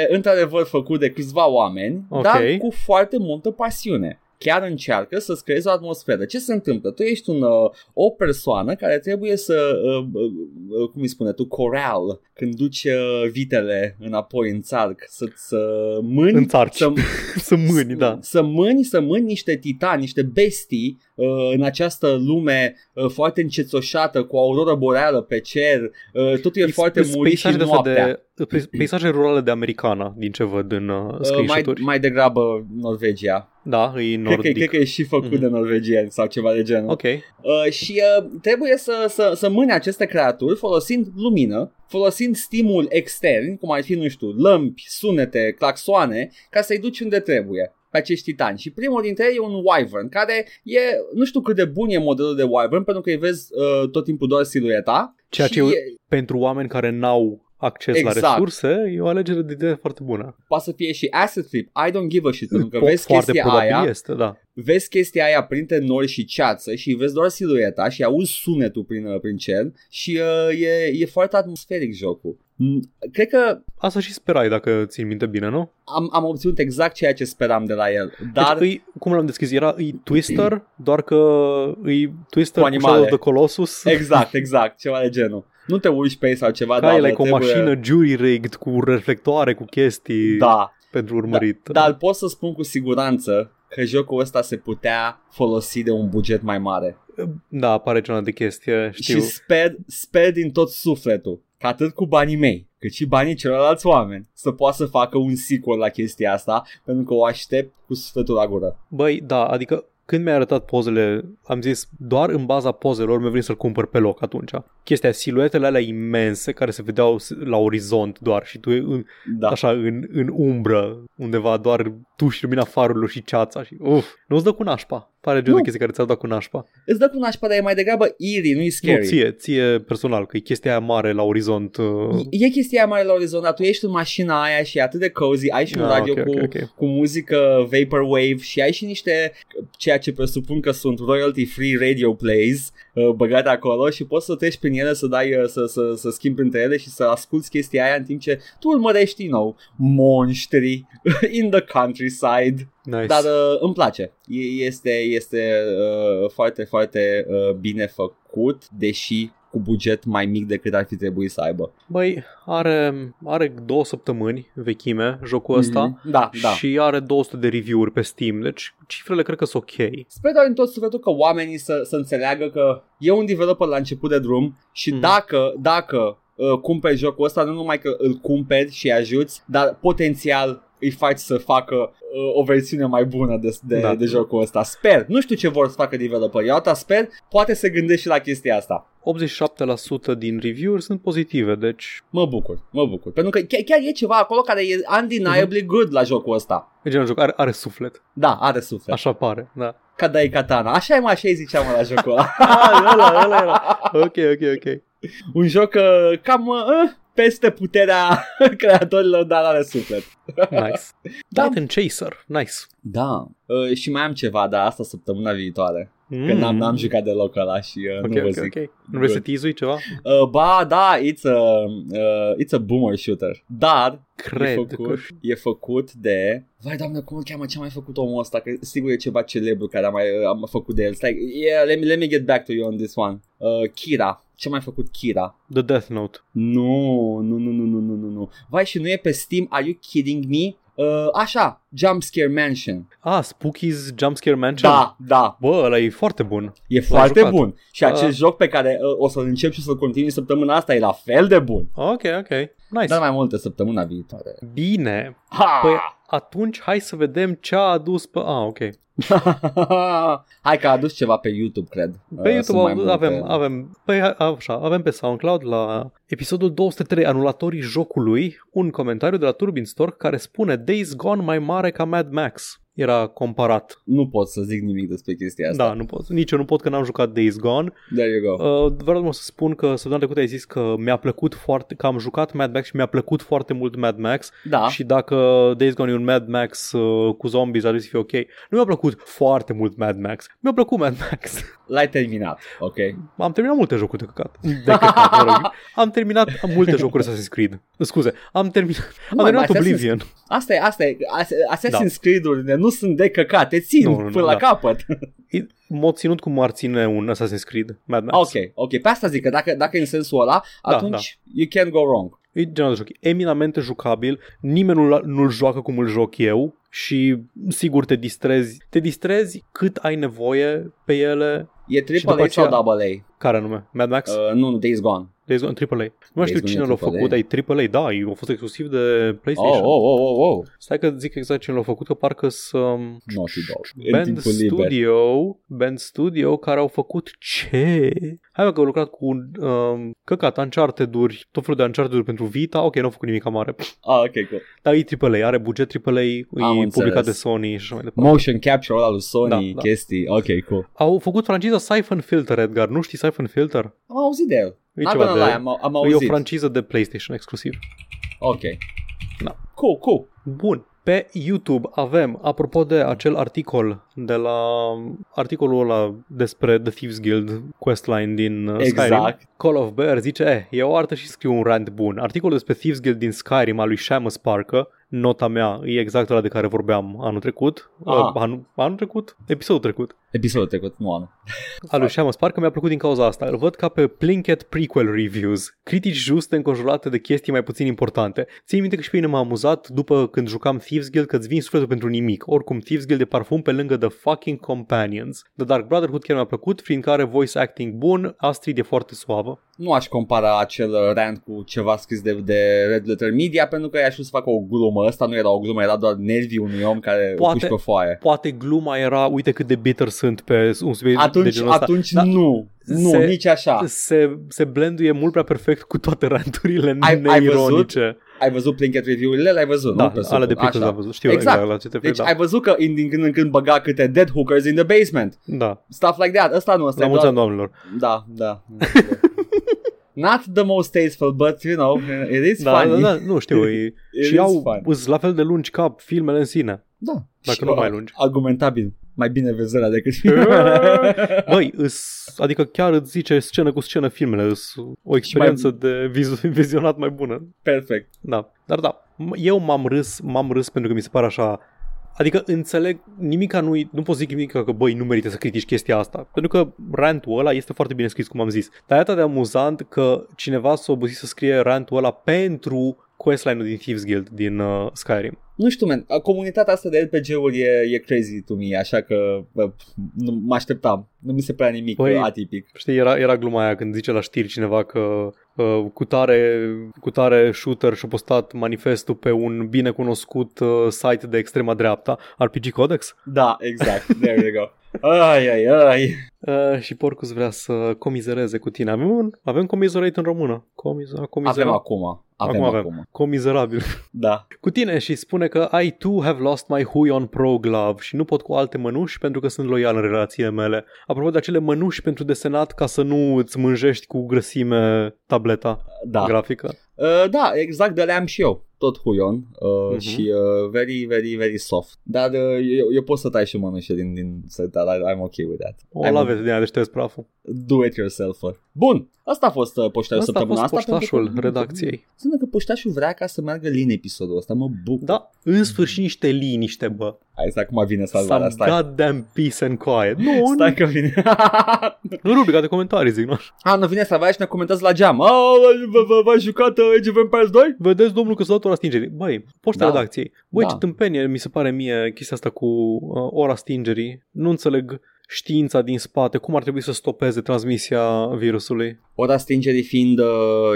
într-adevăr făcut de câțiva oameni, Ok. dar cu foarte multă pasiune. Chiar încearcă să-ți creezi o atmosferă. Ce se întâmplă? Tu ești un, uh, o persoană care trebuie să, uh, uh, uh, cum îi spune tu, coral, când duci uh, vitele înapoi în țarc, să, să mâni, În țarci. să, [LAUGHS] Să mâni, da. să mâni, să mâni niște titani, niște bestii uh, în această lume uh, foarte încețoșată, cu auroră boreală pe cer, uh, totul e foarte Sunt murit și peisaje de, noaptea. de pe- peisaje rurale de americana, din ce văd în uh, Uh, mai, screenshot-uri. mai degrabă Norvegia. Da, e Cred că, nordic. cred că e și făcut Mhm. de norvegieni sau ceva de genul. Ok. Uh, și uh, trebuie să, să, să mâne aceste creaturi folosind lumină, folosind stimul extern, cum ar fi, nu știu, lămpi, sunete, claxoane, ca să-i duci unde trebuie pe acești titani. Și primul dintre ei e un wyvern, care e, nu știu cât de bun e modelul de wyvern, pentru că îi vezi uh, tot timpul doar silueta. Ceea și ce e, pentru oameni care n-au acces Exact. la resurse, e o alegere de idee foarte bună. poate să fie și acid trip, I don't give a shit, pentru că Po- vezi foarte chestia probabil aia, este, da. vezi chestia aia printre nori și ceață și vezi doar silueta și auzi sunetul prin, uh, prin cer și uh, e, e foarte atmosferic jocul. Mm, Cred că Asta și sperai, dacă țin minte bine, nu? am, am obținut exact ceea ce speram de la el, dar Deci, îi, cum l-am deschis, era îi Twister, doar că îi Twister Cu cu, animale. Shadow of the Colossus. exact, exact, ceva de genul. Nu te urci pe ei sau ceva, Ca dar e like o trebuie... mașină jury-rigged cu reflectoare, cu chestii Da, pentru urmărit. dar pot să spun cu siguranță că jocul ăsta se putea folosi de un buget mai mare. Da, apare genul de chestie, știu. Și sper, sper din tot sufletul că atât cu banii mei, cât și banii celorlalți oameni să poată să facă un sequel la chestia asta, pentru că o aștept cu sufletul la gură. Băi, da, adică când mi-ai arătat pozele, am zis, doar în baza pozelor mi-a venit să-l cumpăr pe loc atunci. Chestia, siluetele alea imense care se vedeau la orizont doar și tu în, Da. așa în, în umbră, undeva doar tu și lumina farurilor și ceața și uf, nu-ți dă cu nașpa. Pare genul Nu. de chestie care ți-a dat cu nașpa. Îți dă cu nașpa, dar e mai degrabă eerie, nu-i scary. Nu, ție, ție personal, că e chestia aia mare la orizont. Uh, E chestia aia mare la orizont, dar tu ești în mașina aia și e atât de cozy, ai și un Ah, radio ok, cu, ok, ok. cu muzică vaporwave și ai și niște, ceea ce presupun că sunt royalty free radio plays uh, băgate acolo și poți să treci prin ele să dai, uh, să, să, să schimbi între ele și să asculti chestia aia în timp ce tu urmărești, you know, monștri [LAUGHS] in the countryside. Nice. Dar uh, îmi place. E, este este uh, foarte, foarte uh, bine făcut, deși cu buget mai mic decât ar fi trebuit să aibă. Băi, are, are două săptămâni vechime jocul ăsta. Mhm. Da, da. Și are 200 de review-uri pe Steam, deci cifrele cred că sunt ok. Sper doar în tot sufletul că oamenii să, să înțeleagă că e un developer la început de drum și Mhm. dacă, dacă uh, cumperi jocul ăsta, nu numai că îl cumperi și îi ajuți, dar potențial îi faci să facă uh, o versiune mai bună de, de, Da. de jocul ăsta. Sper. Nu știu ce vor să facă developerii. Eu asta sper. Poate se gândește și la chestia asta. 87% din review-uri sunt pozitive, deci Mă bucur, mă bucur. Pentru că chiar, chiar e ceva acolo care e undeniably Mhm. good la jocul ăsta. e genul joc, are, are suflet. Da, are suflet. Așa pare, da. Ca dai katana. Așa e mă, așa îi ziceam la jocul ăla. [LAUGHS] Ah, ăla, ăla era. Ok, ok, ok. Un joc uh, cam uh, peste puterea [LAUGHS] creatorilor, dar are suflet. [LAUGHS] Nice. Da. Titan Chaser, nice. Da. Uh, și mai am ceva, dar asta săptămâna viitoare. Mm. Că n-am, n-am jucat deloc ăla și uh, Ok, nu vă ok, zic. ok. Nu vrei să Good. tizui ceva? Uh, ba, da, it's a, uh, it's a boomer shooter. Dar e Cred făcut, că... e făcut de... Vai, doamne, cum îl cheamă? Ce a mai făcut omul ăsta? Că sigur e ceva celebru care a mai am făcut de el. Stai, yeah, let, me, let me get back to you on this one. Uh, Kira. Ce a mai făcut Kira? The Death Note. Nu, nu, nu, nu, nu, nu, nu, nu. Vai, și nu e pe Steam? Are you kidding me? Uh, așa, Jumpscare Mansion. Ah, Spooky's Jumpscare Mansion? Da, da, Bă, ăla e foarte bun. e foarte jucat. bun. Și Da. acest joc pe care uh, o să-l încep și să-l continui săptămâna asta e la fel de bun. Ok, ok. Nice. Dar mai multe săptămâna viitoare. Bine. Ha! Păi atunci hai să vedem ce a adus pe... Ah, ok. [LAUGHS] Hai că a adus ceva pe YouTube, cred. Pe Uh, sunt mai YouTube avem, multe. avem, păi, a- așa, avem pe SoundCloud la episodul 203 anulatorii jocului un comentariu de la Turbin Store care spune Days Gone mai mare ca Mad Max. Era comparat. Nu pot să zic nimic despre chestia asta. Da, nu pot. Nici eu nu pot că n-am jucat Days Gone. There you go. Uh, vreau doar să spun că săptămâna trecută ai zis că mi-a plăcut foarte, că am jucat Mad Max și mi-a plăcut foarte mult Mad Max da. și dacă Days Gone e un Mad Max uh, cu zombies ar trebui să fie ok. Nu mi-a plăcut foarte mult Mad Max. Mi-a plăcut Mad Max. L-ai terminat, ok? Am terminat multe jocuri de căcat. De căcat, mă rog. Am terminat multe jocuri Assassin's Creed. Scuze, am terminat, am mai, terminat Assassin's- Oblivion. Asta e, asta e. As- Assassin's Creed-urile nu nu sunt de căcat, te țin Nu, nu, nu, până la da. capăt. E mod ținut cum ar ține un Assassin's Creed, Mad Max. ok, ok, pe asta zic că dacă, dacă e în sensul ăla, Da, atunci you can't go wrong. E genul de joc eminamente jucabil, nimeni nu-l, nu-l joacă cum îl joc eu și sigur te distrezi, te distrezi cât ai nevoie pe ele, E după AAA sau aceea- AA? care anume, Mad Max, uh, Uh, nu, nu, Days Gone. Days Gone AAA. Nu mai știu Days cine Gone l-a e făcut, dar e AAA, da, e, a fost exclusiv de Oh, PlayStation. oh, oh, oh, oh. Stai că zic exact cine l-a făcut, că parcă să Naughty Dog. În Band timpul liber. Studio, Band Studio care au făcut ce? Hai mă, că au lucrat cu um, căcat, Uncharted-uri, tot felul de Uncharted-uri pentru Vita, ok, nu au făcut nimic mare. Ah, ok, cool. Dar e AAA, are buget AAA, e Am publicat înțeles. de Sony și așa mai departe. Motion capture ăla lui Sony, Da, da. chestii. Ok, cool. Au făcut franciza Siphon Filter, Edgar. Nu știi Siphon Filter? Am auzit de el. E Not ceva gonna de... lie, am, am E o auzit. franciză de PlayStation exclusiv. ok. Da. Cool, cool. Bun. Pe YouTube avem, apropo de acel articol de la articolul ăla despre The Thieves Guild questline din uh, Skyrim, Exact. Call of Bear zice, eh, e o artă și scriu un rant bun. Articolul despre Thieves Guild din Skyrim al lui Shamus Parker, nota mea, e exact ăla de care vorbeam anul trecut, Aha. uh, anul, anul trecut, episodul trecut. Episodul trecut, nu anul. Al lui Shamus Parker mi-a plăcut din cauza asta. Îl văd ca pe Plinkett prequel reviews. Critici juste înconjurate de chestii mai puțin importante. Țin minte că și pe mine m-a amuzat după când jucam Thieves Guild că îți vin sufletul pentru nimic. Oricum, Thieves Guild e parfum pe lângă The Fucking Companions. The Dark Brotherhood chiar mi-a plăcut, prin care voice acting bun, Astrid e foarte suavă. Nu aș compara acel uh, rant cu ceva scris de, de Red Letter Media pentru că i-aș vrut să facă o glumă. Asta nu era o glumă, era doar nervii unui om care Poate- o puși pe foaie. Poate gluma era, uite cât de bitter sunt pe un subiect de Atunci, genul ăsta. atunci Da. nu. Nu, Se- nici așa. Se, se blenduie mult prea perfect cu toate ranturile Ai- ai neironice. Ai văzut Plinkett review-urile? Le-ai văzut, Da, nu? Presupun. ale de Pixels Așa. am văzut. Știu Exact. exact la ce te referi, Deci da. ai văzut că in- din când în când băga câte dead hookers in the basement. Da, Stuff like that. Ăsta nu, ăsta la e mulți doar... ani, doamnelor. Da, da. [LAUGHS] Not the most tasteful, but you know, it is Da, funny. da, da, nu știu, [LAUGHS] e, It și is au fun. îs la fel de lungi ca filmele în sine. Da. Dacă Și nu o- mai lungi. Argumentabil. Mai bine vezi decât [LAUGHS] [LAUGHS] Băi, îs, adică chiar îți zice scenă cu scenă filmele, îs o experiență de vizu- vizionat mai bună. Perfect. Da, dar da, m- eu m-am râs, m-am râs pentru că mi se pare așa Adică înțeleg, nimica nu nu pot zic nimic că băi, nu merită să critici chestia asta. Pentru că rantul ăla este foarte bine scris, cum am zis. Dar e atât de amuzant că cineva s-a obosit să scrie rantul ăla pentru questline-ul din Thieves Guild din uh, Skyrim. Nu știu, man, comunitatea asta de RPG-uri e, e crazy to me, așa că bă, nu mă așteptam. Nu mi se prea nimic Păi- bă, atipic. Știi, era, era gluma aia când zice la știri cineva că uh, cu, tare, cu tare shooter și-a postat manifestul pe un bine cunoscut uh, site de extrema dreapta, RPG Codex. Da, exact. There you go. Ai, ai, ai. Uh, și Porcus vrea să comizereze cu tine. Avem, un, avem comizerate în română. Comizer, comizer, Avem acum. Avem Acum acum. avem. Comizerabil. Da. cu tine și spune că I too have lost my Huion Pro Glove și nu pot cu alte mănuși pentru că sunt loial în relațiile mele. Apropo de acele mănuși pentru desenat ca să nu îți mânjești cu grăsime tableta Da. grafică. Uh, da, exact de le am și eu. Tot Huion uh, Mhm. și uh, very, very, very soft. Dar uh, eu, eu pot să tai și mănușe din, din set, dar I- I'm ok with that. O I'm laveți din aia de ștergi praful. Do it yourself. Bun, asta a fost uh, poștașul Asta a săptămâna fost asta. poștașul pentru că- redacției. Înseamnă că poștașul vrea ca să meargă lin episodul ăsta, mă bucur. Da, în sfârșit niște liniște, bă. Hai să acum vine salvarea, Some stai. goddamn peace and quiet. Nu, Stai că vine. nu rubrica de comentarii, zic, nu? A, nu vine salvarea și ne comentează la geam. A, v- v- v-ați jucat uh, Age of Empires 2? Vedeți, domnul, că s-a dat ora stingerii. Băi, poșta Da. redacției. Băi, Da. ce tâmpenie mi se pare mie chestia asta cu uh, ora stingerii. Nu înțeleg știința din spate, cum ar trebui să stopeze transmisia virusului. Ora stingerii fiind uh,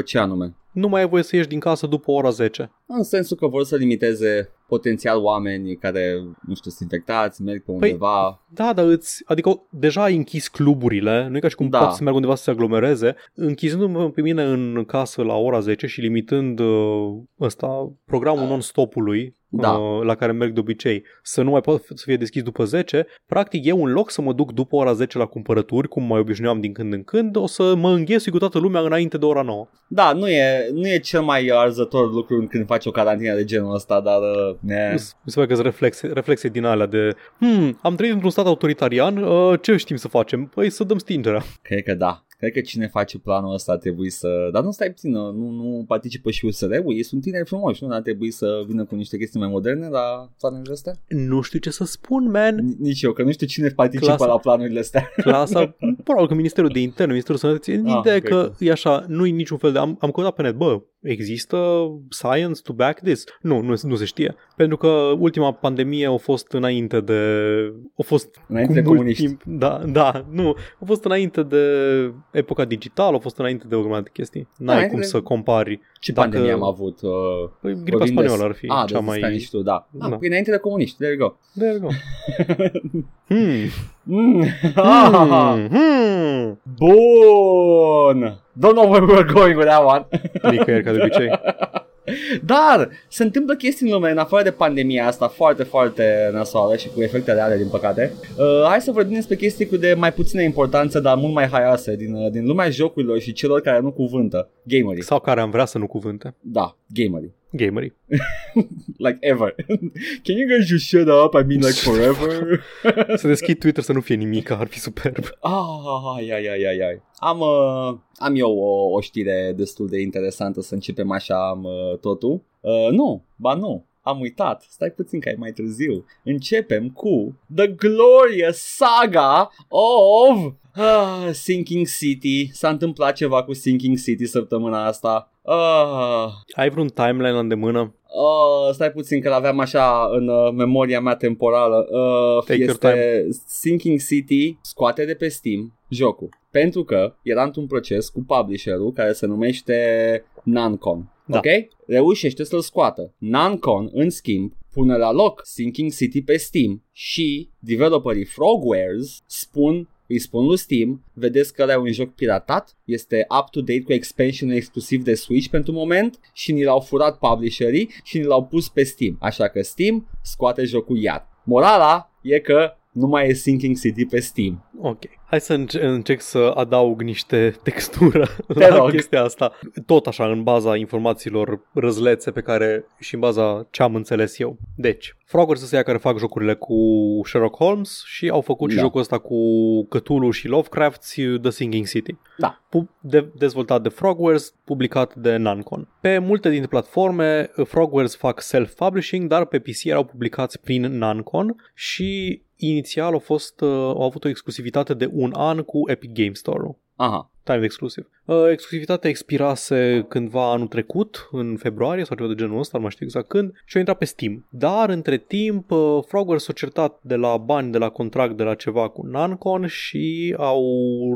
ce anume? Nu mai ai voie să ieși din casă după ora 10. În sensul că vor să limiteze potențial oameni care, nu știu, sunt infectați, merg pe Păi, undeva. Da, dar îți, adică deja ai închis cluburile, nu e ca și cum Da. da. poți să meargă undeva să se aglomereze, închizându-mă pe mine în casă la ora 10 și limitând uh, ăsta, programul non-stopului Da. uh, la care merg de obicei, să nu mai pot să fie deschis după 10, practic eu în loc să mă duc după ora 10 la cumpărături, cum mai obișnuiam din când în când, o să mă înghesui cu toată lumea înainte de ora 9. Da, nu e, nu e cel mai arzător lucru când faci o carantină de genul ăsta, dar uh, ne... Mi se pare că sunt reflexe, reflexe din alea de hmm, am trăit într-un stat autoritarian, uh, ce știm să facem? Păi să dăm stingerea. cred că da. Cred că cine face planul ăsta trebuie să... Dar nu stai puțin, nu, nu participă și USR-ul, ei sunt tineri frumoși, nu ar trebui să vină cu niște chestii mai moderne la planurile astea? Nu știu ce să spun, man. Nici eu, că nu știu cine participă Clasa- la planurile astea. Clasa, [LAUGHS] probabil că Ministerul de Interne, Ministerul Sănătății, Ah, ideea e ok. că e așa, nu e niciun fel de... Am, am căutat pe net, bă, există science to back this? Nu, nu, nu se știe. Pentru că ultima pandemie a fost înainte de... A fost Înainte cu de mult comuniști. timp. Da, da, nu. A fost înainte de epoca digitală, a fost înainte de o grămadă de chestii. N-ai Înainte cum de- să compari. Ce Dacă- pandemie am avut? Uh, Păi, gripa vorbim de- spaniolă ar fi ah, cea de mai... Spanish tu, da. Ah, Da. păi înainte de comuniști, there you go. There you go. Hmm. Mm. Ah, Hmm. Hmm. [LAUGHS] Bun! Don't know where we're going with that one. [LAUGHS] Nicăieri, ca de obicei. Dar se întâmplă chestii în lume în afară de pandemia asta foarte, foarte nasoală și cu efecte reale, din păcate. Uh, hai să vorbim despre chestii cu de mai puțină importanță, dar mult mai haioase din, uh, din lumea jocurilor și celor care nu cuvântă. Gamerii. Sau care am vrea să nu cuvânte. Da, gamerii. Gamerii. [LAUGHS] Like ever. [LAUGHS] Can you guys just shut up? I mean like forever. [LAUGHS] Să deschid Twitter să nu fie nimic, ar fi superb. Ah, ai, ai, ai, ai, ai. Am, uh, am eu o, o știre destul de interesantă să începem așa am, uh, totul. Uh, nu, ba nu. Am uitat, stai puțin că e mai târziu. Începem cu The Glorious Saga of uh, Sinking City. S-a întâmplat ceva cu Sinking City săptămâna asta. Uh, Ai vreun timeline la îndemână? Uh, stai puțin că l-aveam așa în uh, memoria mea temporală. Uh, Take your este Sinking City scoate de pe Steam jocul. Pentru că era într-un proces cu publisherul care se numește Nancon. Da. Ok? Reușește să-l scoată. Nancon, în schimb, pune la loc Sinking City pe Steam și developerii Frogwares spun îi spun lui Steam, vedeți că ăla e un joc piratat, este up-to-date cu expansion exclusiv de Switch pentru moment și ni l-au furat publisherii și ni l-au pus pe Steam. Așa că Steam scoate jocul iar. Morala e că nu mai e Sinking City pe Steam. Ok. Hai să înce- încerc să adaug niște textură Te la rog. chestia asta. Tot așa, în baza informațiilor răzlețe pe care și în baza ce am înțeles eu. Deci, Frogwares sunt ăia care fac jocurile cu Sherlock Holmes și au făcut și Da. jocul ăsta cu Cthulhu și Lovecraft, The Sinking City. Da. Pu- de- dezvoltat de Frogwares, publicat de Nancon. Pe multe dintre platforme, Frogwares fac self-publishing, dar pe PC erau publicați prin Nancon și inițial au, fost, uh, au avut o exclusivitate de un an cu Epic Game Store-ul. Aha. Time exclusiv. Uh, exclusivitatea expirase cândva anul trecut, în februarie sau ceva de genul ăsta, nu mai știu exact când, și a intrat pe Steam. Dar, între timp, uh, Frogwares s-a certat de la bani, de la contract, de la ceva cu Nancon și au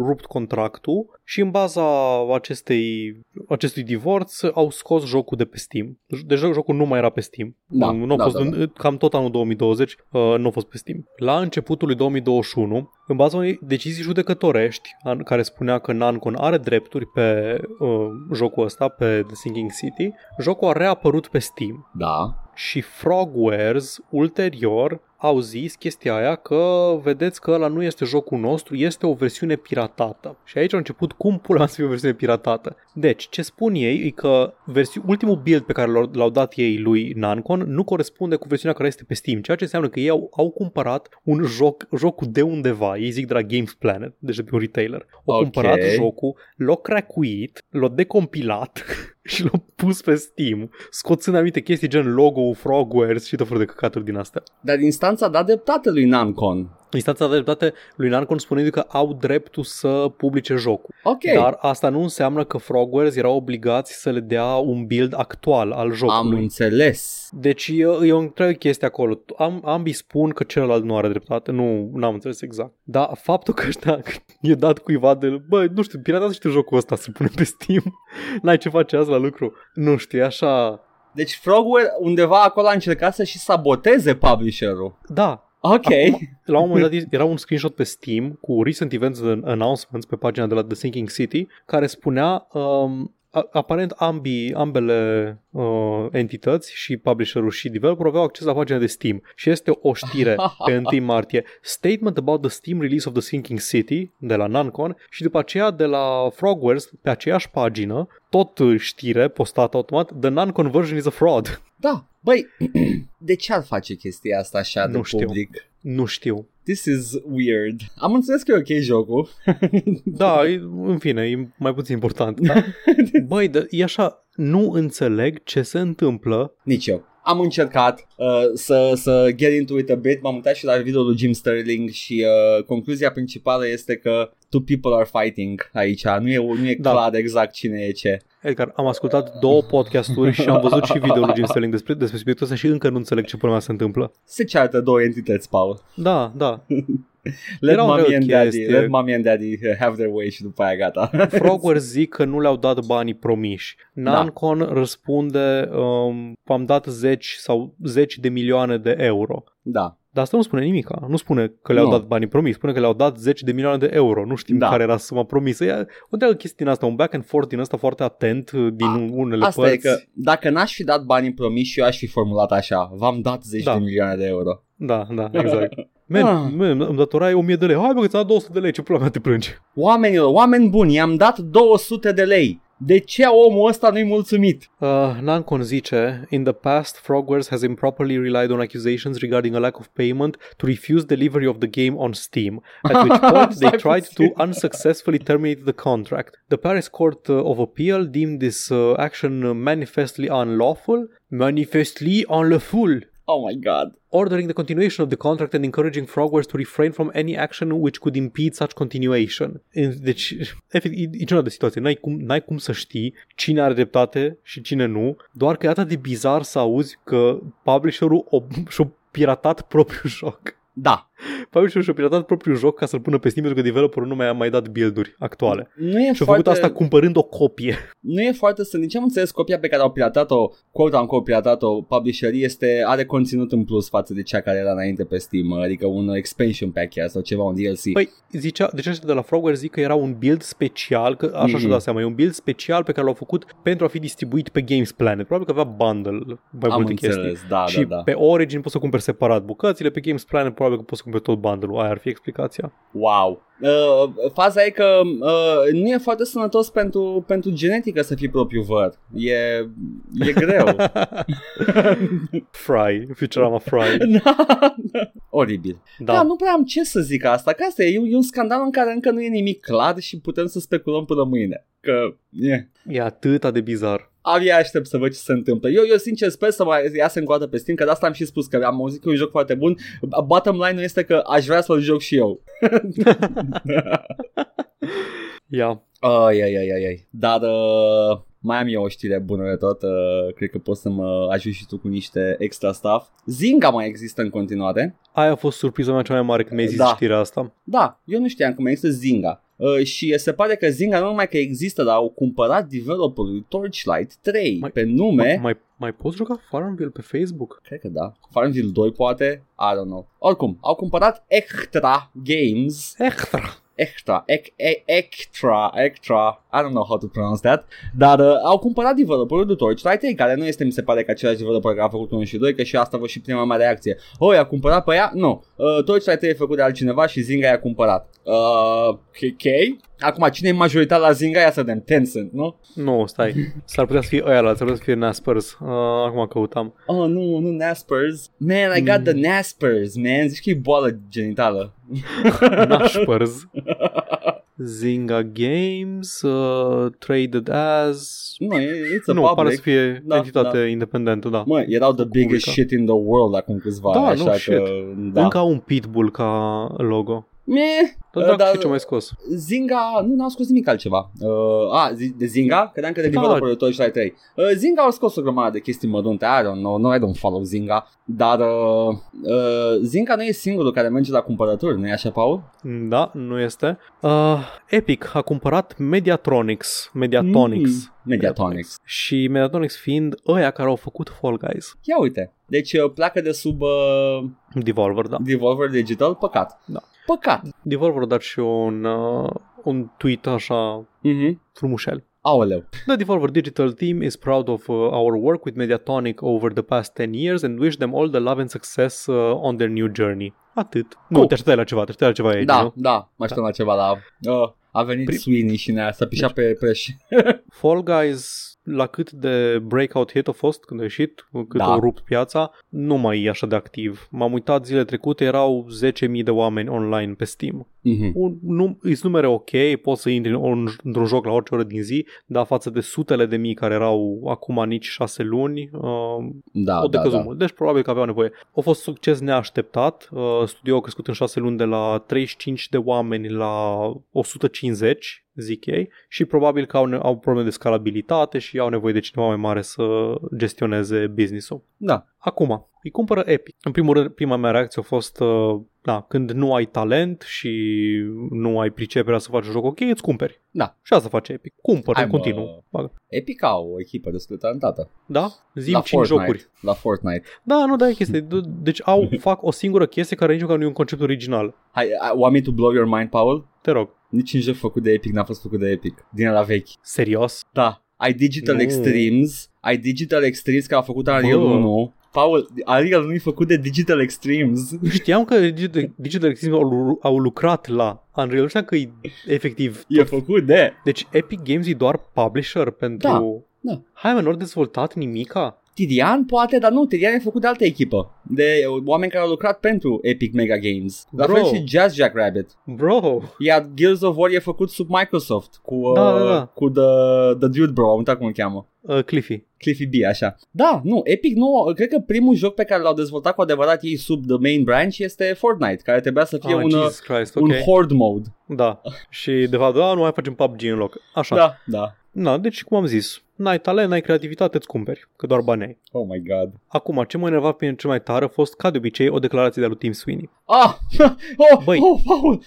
rupt contractul și în baza acestei, acestui divorț au scos jocul de pe Steam. Deci jocul nu mai era pe Steam. Da, nu a da, fost, da, da. Cam tot anul 2020 uh, nu a fost pe Steam. La începutul lui 2021, în baza unei decizii judecătorești an- care spunea că Nancon are drepturi pe uh, jocul ăsta, pe The Sinking City, jocul a reapărut pe Steam Da. Și Frogwares ulterior au zis chestia aia că vedeți că ăla nu este jocul nostru, este o versiune piratată. Și aici a început cum pula mea să fie o versiune piratată. Deci, ce spun ei e că versi- ultimul build pe care l-au, l-au dat ei lui Nancon nu corespunde cu versiunea care este pe Steam, ceea ce înseamnă că ei au, au cumpărat un joc, jocul de undeva, ei zic de la Games Planet, deci de pe un retailer. Au Ok. cumpărat jocul, l-au cracuit, l-au decompilat [LAUGHS] și l-au pus pe Steam, scoțând anumite chestii gen logo Frogwares și tot felul de căcaturi din astea. Dar instanța a dat dreptate lui Namcon. Instanța de dreptate lui Nancon spunând că au dreptul să publice jocul. Ok. Dar asta nu înseamnă că Frogwares erau obligați să le dea un build actual al Am jocului. înțeles. Deci e, e o întreagă chestie acolo. Am, ambii spun că celălalt nu are dreptate. Nu am înțeles exact. Dar faptul că ăștia [LAUGHS] e dat cuiva de... Bă, nu știu, piratează și tu jocul ăsta să pune pe Steam. [LAUGHS] N-ai ce face azi la lucru. Nu știu, e așa... Deci Frogware undeva acolo a încercat să și saboteze publisherul. Da, Ok. Acum, la un moment dat era un screenshot pe Steam cu recent events and announcements pe pagina de la The Sinking City care spunea um, a- aparent ambii, ambele uh, entități și publisherul și developer aveau acces la pagina de Steam și este o știre pe [LAUGHS] 1 martie Statement about the Steam release of The Sinking City de la Nancon și după aceea de la Frogwares pe aceeași pagină tot uh, știre postată automat The Nancon version is a fraud Da. Băi, [CLEARS THROAT] de ce ar face chestia asta așa Nu de știu. public? Nu știu. This is weird. Am înțeles că e ok jocul. [LAUGHS] Da, e, în fine, e mai puțin important. Da? [LAUGHS] Băi, de, e așa, nu înțeleg ce se întâmplă. Nici eu. Am încercat uh, să, să get into it a bit, m-am uitat și la videoul lui Jim Sterling și uh, concluzia principală este că two people are fighting aici, nu e, nu e Da. clar exact cine e ce. Edgar, am ascultat două podcasturi și am văzut și videoul lui Jim Sterling despre, despre subiectul ăsta și încă nu înțeleg ce problema se întâmplă. Se ceartă două entități, Paul. Da, da. [LAUGHS] Let Era o mommy and daddy, chestie. let mommy and daddy have their way și după aia gata. [LAUGHS] Frogware zic că nu le-au dat banii promiși. Nancon da. răspunde, um, am dat zeci sau zeci de milioane de euro. da. Dar asta nu spune nimica. Nu spune că le-au Nu. dat banii promiși, spune că le-au dat 10 de milioane de euro. Nu știm Da. care era suma promisă. E o întreagă chestie din asta, un back and forth din asta foarte atent uh, din A, unele Asta părți. e că dacă n-aș fi dat banii promiși, eu aș fi formulat așa. V-am dat 10 Da. de milioane de euro. Da, da, exact. [LAUGHS] Man, Ah. man, îmi datorai 1000 de lei. Hai bă că ți-am dat 200 de lei, ce pula mea te plângi? Oamenilor, oameni buni, i-am dat 200 de lei. De ce omul ăsta nu-i mulțumit? Uh, Nancon zice, In the past, Frogwares has improperly relied on accusations regarding a lack of payment to refuse delivery of the game on Steam, at which [LAUGHS] point they Stai tried puțin. to unsuccessfully terminate the contract. The Paris Court uh, of Appeal deemed this uh, action uh, manifestly unlawful, manifestly unlawful, Oh my god. ordering the continuation of the contract and encouraging Frogwares to refrain from any action which could impede such continuation. In- Deci, [LAUGHS] efectiv, e, e genul de situație. N-ai cum, n-ai cum să știi cine are dreptate și cine nu, doar că e atât de bizar să auzi că publisherul o, [LAUGHS] și-a piratat propriul joc. Da. Publisherul și-a piratat propriul joc ca să-l pună pe Steam pentru că developerul nu mai a mai dat build-uri actuale. Nu e Și-a foarte... făcut asta cumpărând o copie. nu e foarte să nici am înțeles copia pe care au piratat-o, quote unquote piratat-o publisherii este, are conținut în plus față de cea care era înainte pe Steam, adică un expansion pack chiar sau ceva, un DLC. Păi, zicea, deci ăștia de la Frogware zic că era un build special, că așa Mhm. și-a dat seama, e un build special pe care l-au făcut pentru a fi distribuit pe Games Planet. Probabil că avea bundle, mai am multe înțeles, chestii. da, și da, da. pe Origin poți să cumperi separat bucățile, pe Games Planet probabil că poți să cumperi tot bundle-ul, aia ar fi explicația. Wow. Uh, faza e că uh, nu e foarte sănătos pentru, pentru genetică să fii propriu văr. E, e greu. [LAUGHS] Fry, Futurama Fry. [LAUGHS] da, Oribil. Da. Da. da, nu prea am ce să zic asta, că asta e, e un scandal în care încă nu e nimic clar și putem să speculăm până mâine. Că, e. E atâta de bizar. Abia aștept să văd ce se întâmplă. Eu, eu sincer sper să mai iasă încă o dată pe Steam, că de asta am și spus că am auzit că e un joc foarte bun. Bottom line este că aș vrea să-l joc și eu. [LAUGHS] Ia. Ai, ai, ai, ai, ai. Dar uh, mai am eu o știre bună de tot. Uh, cred că poți să mă ajut și tu cu niște extra stuff. Zynga mai există în continuare. Aia a fost surpriza mea cea mai mare când mi-ai zis Da. știrea asta. Da, eu nu știam că mai există Zynga. Uh, și se pare că Zynga nu numai că există, dar au cumpărat developerul Torchlight 3 Mai- pe nume. Mai, mai poți juca Farmville pe Facebook? Cred că da. Farmville 2 poate, I don't know. Oricum, au cumpărat Extra Games Extra. Extra, ec, e, extra, extra, I don't know how to pronounce that, dar uh, au cumpărat developerul de Torchlight 3, care nu este, mi se pare, că același developer care a făcut 1 și 2, că și asta a fost și prima mea reacție. Oh, i-a cumpărat pe ea? Nu. Uh, Torchlight 3 e făcut de altcineva și Zynga i-a cumpărat. Uh, ok. Acum, cine e majoritar la Zynga? Ia să vedem. Tencent, nu? Nu, stai. S-ar putea să fie ăia, s-ar putea să fie Naspers. Uh, acum căutam. Oh, nu, nu Naspers. Man, I got Mm. the Naspers, man. Zici că e boală genitală. Naspers. [LAUGHS] Zynga Games, uh, Traded As... Nu, e- it's a Nu, public. pare să fie Da, entitate da. independentă, da. Mă, erau the biggest Publica. shit in the world acum câțiva Da, ani, nu, așa shit. că... Da. Încă au un pitbull ca logo. Meh, Dar dracu Dar- știi ce mai scos. Zynga, nu n-au scos nimic altceva. Uh, a, zi- de Zynga? Credeam că de Da. developerul Torchlight 3. Uh, Zynga au scos o grămadă de chestii mărunte, I don't know, no, I don't follow Zynga. Dar uh, uh, Zynga nu e singurul care merge la cumpărături, nu e așa, Paul? Da, nu este. Uh, Epic a cumpărat Mediatronics. Mediatronics. Mm, Mediatronics. Și Mediatronics fiind ăia care au făcut Fall Guys. Ia uite, deci uh, pleacă de sub uh, Devolver, da. Devolver Digital, păcat. Da. Păcat. Devolver a dat și un, uh, un tweet așa Mhm. frumușel. Aoleu. The Devolver Digital team is proud of uh, our work with Mediatonic over the past 10 years and wish them all the love and success uh, on their new journey. Atât. Nu, Cool. te așteptai la ceva, te așteptai la ceva aici, Da, nu? da, mă așteptam la ceva la... Uh, a venit Pri- Sweeney și ne-a să pișa pe preș. [LAUGHS] Fall Guys la cât de breakout hit a fost când a ieșit, cât Da. a rupt piața, nu mai e așa de activ. M-am uitat zile trecute, erau 10.000 de oameni online pe Steam. Mhm. Un, nu, îți numere ok, poți să intri în, într-un joc la orice oră din zi, dar față de sutele de mii care erau acum nici șase luni, uh, Da, o da, decăzut da. mult. Deci probabil că aveau nevoie. A fost succes neașteptat. Uh, Studio a crescut în 6 luni de la 35 de oameni la 150, zic ei, și probabil că au, ne- au probleme de scalabilitate și au nevoie de cineva mai mare să gestioneze business-ul. Da. Acum, îi cumpără Epic. În primul rând, prima mea reacție a fost uh, da, când nu ai talent și nu ai priceperea să faci un joc ok, îți cumperi. Da. Și asta face Epic. Cumpără Hai, în mă. continuu. Bagă. Epic au o echipă destul de talentată. Da? Zim la 5 Fortnite. jocuri. La Fortnite. Da, nu, da, e chestie. D- Deci au, [LAUGHS] fac o singură chestie care nici măcar nu e un concept original. Hai, I want me to blow your mind, Paul? Te rog. Niciun joc făcut de Epic n-a fost făcut de Epic. Din la vechi. Serios? Da. Ai Digital Nu. Extremes. Ai Digital Extremes care a făcut Unreal Bă. 1. Paul, Unreal nu e făcut de Digital Extremes. Știam că Digital, Digital Extremes au, lu- au lucrat la Unreal. Nu știam că e efectiv... E făcut de... Deci Epic Games e doar publisher pentru... Da, da. Hai, mă, nu au dezvoltat nimica? Tidian poate, dar nu, Tidian e făcut de altă echipă. De oameni care au lucrat pentru Epic Mega Games. La Bro. fel și Jazz Jackrabbit. Bro! Iar Gears of War e făcut sub Microsoft. Cu, uh, Da, da, da. cu the, the Dude Bro, am uitat cum îl cheamă. Uh, Cliffy. Cliffy B, așa. Da, nu, Epic nu, cred că primul joc pe care l-au dezvoltat cu adevărat ei sub the main branch este Fortnite, care trebuia să fie ah, un, Jesus Christ, ok. un horde mode. Da. [LAUGHS] Și de fapt, da, nu mai facem PUBG în loc. Așa. Da, da. Na, deci cum am zis, n-ai talent, n-ai creativitate, îți cumperi, că doar bani ai. Oh my god. Acum, ce m-a enervat pe cel mai tare a fost, ca de obicei, o declarație de-a lui Tim Sweeney. Ah! [LAUGHS] Oh, Băi. oh, Paul!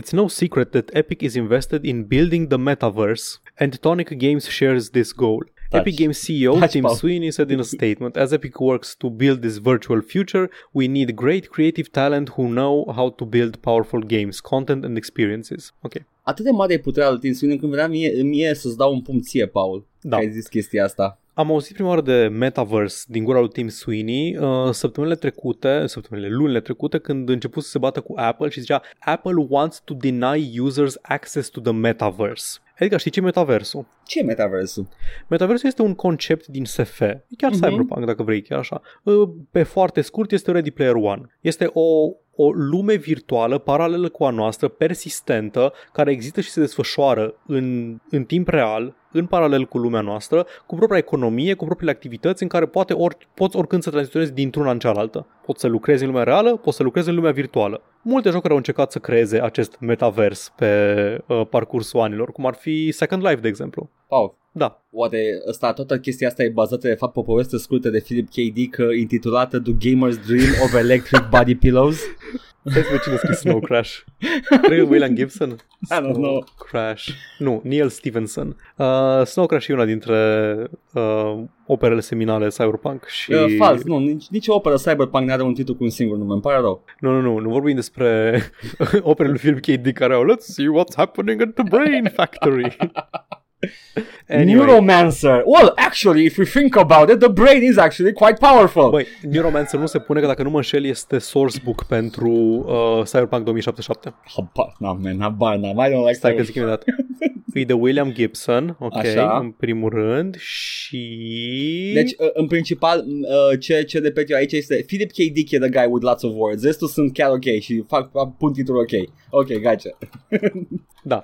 It's no secret that Epic is invested in building the metaverse, and Tonic Games shares this goal. Touch. Epic Games CEO Touch, Tim Paul. Sweeney said in a statement, As Epic works to build this virtual future, we need great creative talent who know how to build powerful games, content and experiences. Ok. Atât de mare e puterea lui Tim Sweeney când venea mie, mie să-ți dau un pumn ție, Paul. Da. Că ai zis chestia asta. Am auzit prima oară de Metaverse din gura lui Tim Sweeney uh, săptămânile trecute, săptămânile, lunile trecute, când a început să se bată cu Apple și zicea Apple wants to deny users access to the Metaverse. Adică știi ce e metaversul? Ce e metaversul? Metaversul este un concept din SF. E chiar Mhm. cyberpunk, dacă vrei, chiar așa. Uh, Pe foarte scurt, este Ready Player One. Este o, o lume virtuală paralelă cu a noastră, persistentă, care există și se desfășoară în, în timp real, în paralel cu lumea noastră, cu propria economie, cu propriile activități în care poate ori, poți oricând să tranziționezi dintr-una în cealaltă. Poți să lucrezi în lumea reală, poți să lucrezi în lumea virtuală. Multe jocuri au încercat să creeze acest metavers pe uh, parcursul anilor, cum ar fi Second Life, de exemplu. Paul, Da, oare ăsta, toată chestia asta e bazată de fapt pe o poveste scurtă de Philip K. Dick uh, intitulată Do Gamers Dream of Electric Body Pillows? [LAUGHS] Hai să văd cine a scris Snow Crash. Cred că William Gibson? [LAUGHS] I don't know. Crash. Nu, Neil Stevenson. Uh, Snow Crash e una dintre uh, operele seminale cyberpunk și... Uh, fals, nu, nici, nici o operă cyberpunk n-are un titlu cu un singur nume, îmi pare rău. Nu, nu, nu, nu vorbim despre [LAUGHS] operele lui Philip K. Dick care au Let's see what's happening at the Brain Factory. Anyway, Neuromancer! Well, actually, if we think about it, the brain is actually quite powerful. Băi, Neuromancer nu se pune că dacă nu mă înșel este sourcebook pentru uh, Cyberpunk 2077. Habar n-am, man, habar n-am, I don't like Stai că that. zic imediat. [LAUGHS] E de William Gibson, ok, Așa. în primul rând, și... Deci, uh, în principal, uh, ce, ce repet eu aici este Philip K. Dick e the guy with lots of words. Restul sunt chiar ok și fac, fac pun titlul ok. Ok, gotcha. [LAUGHS] Da.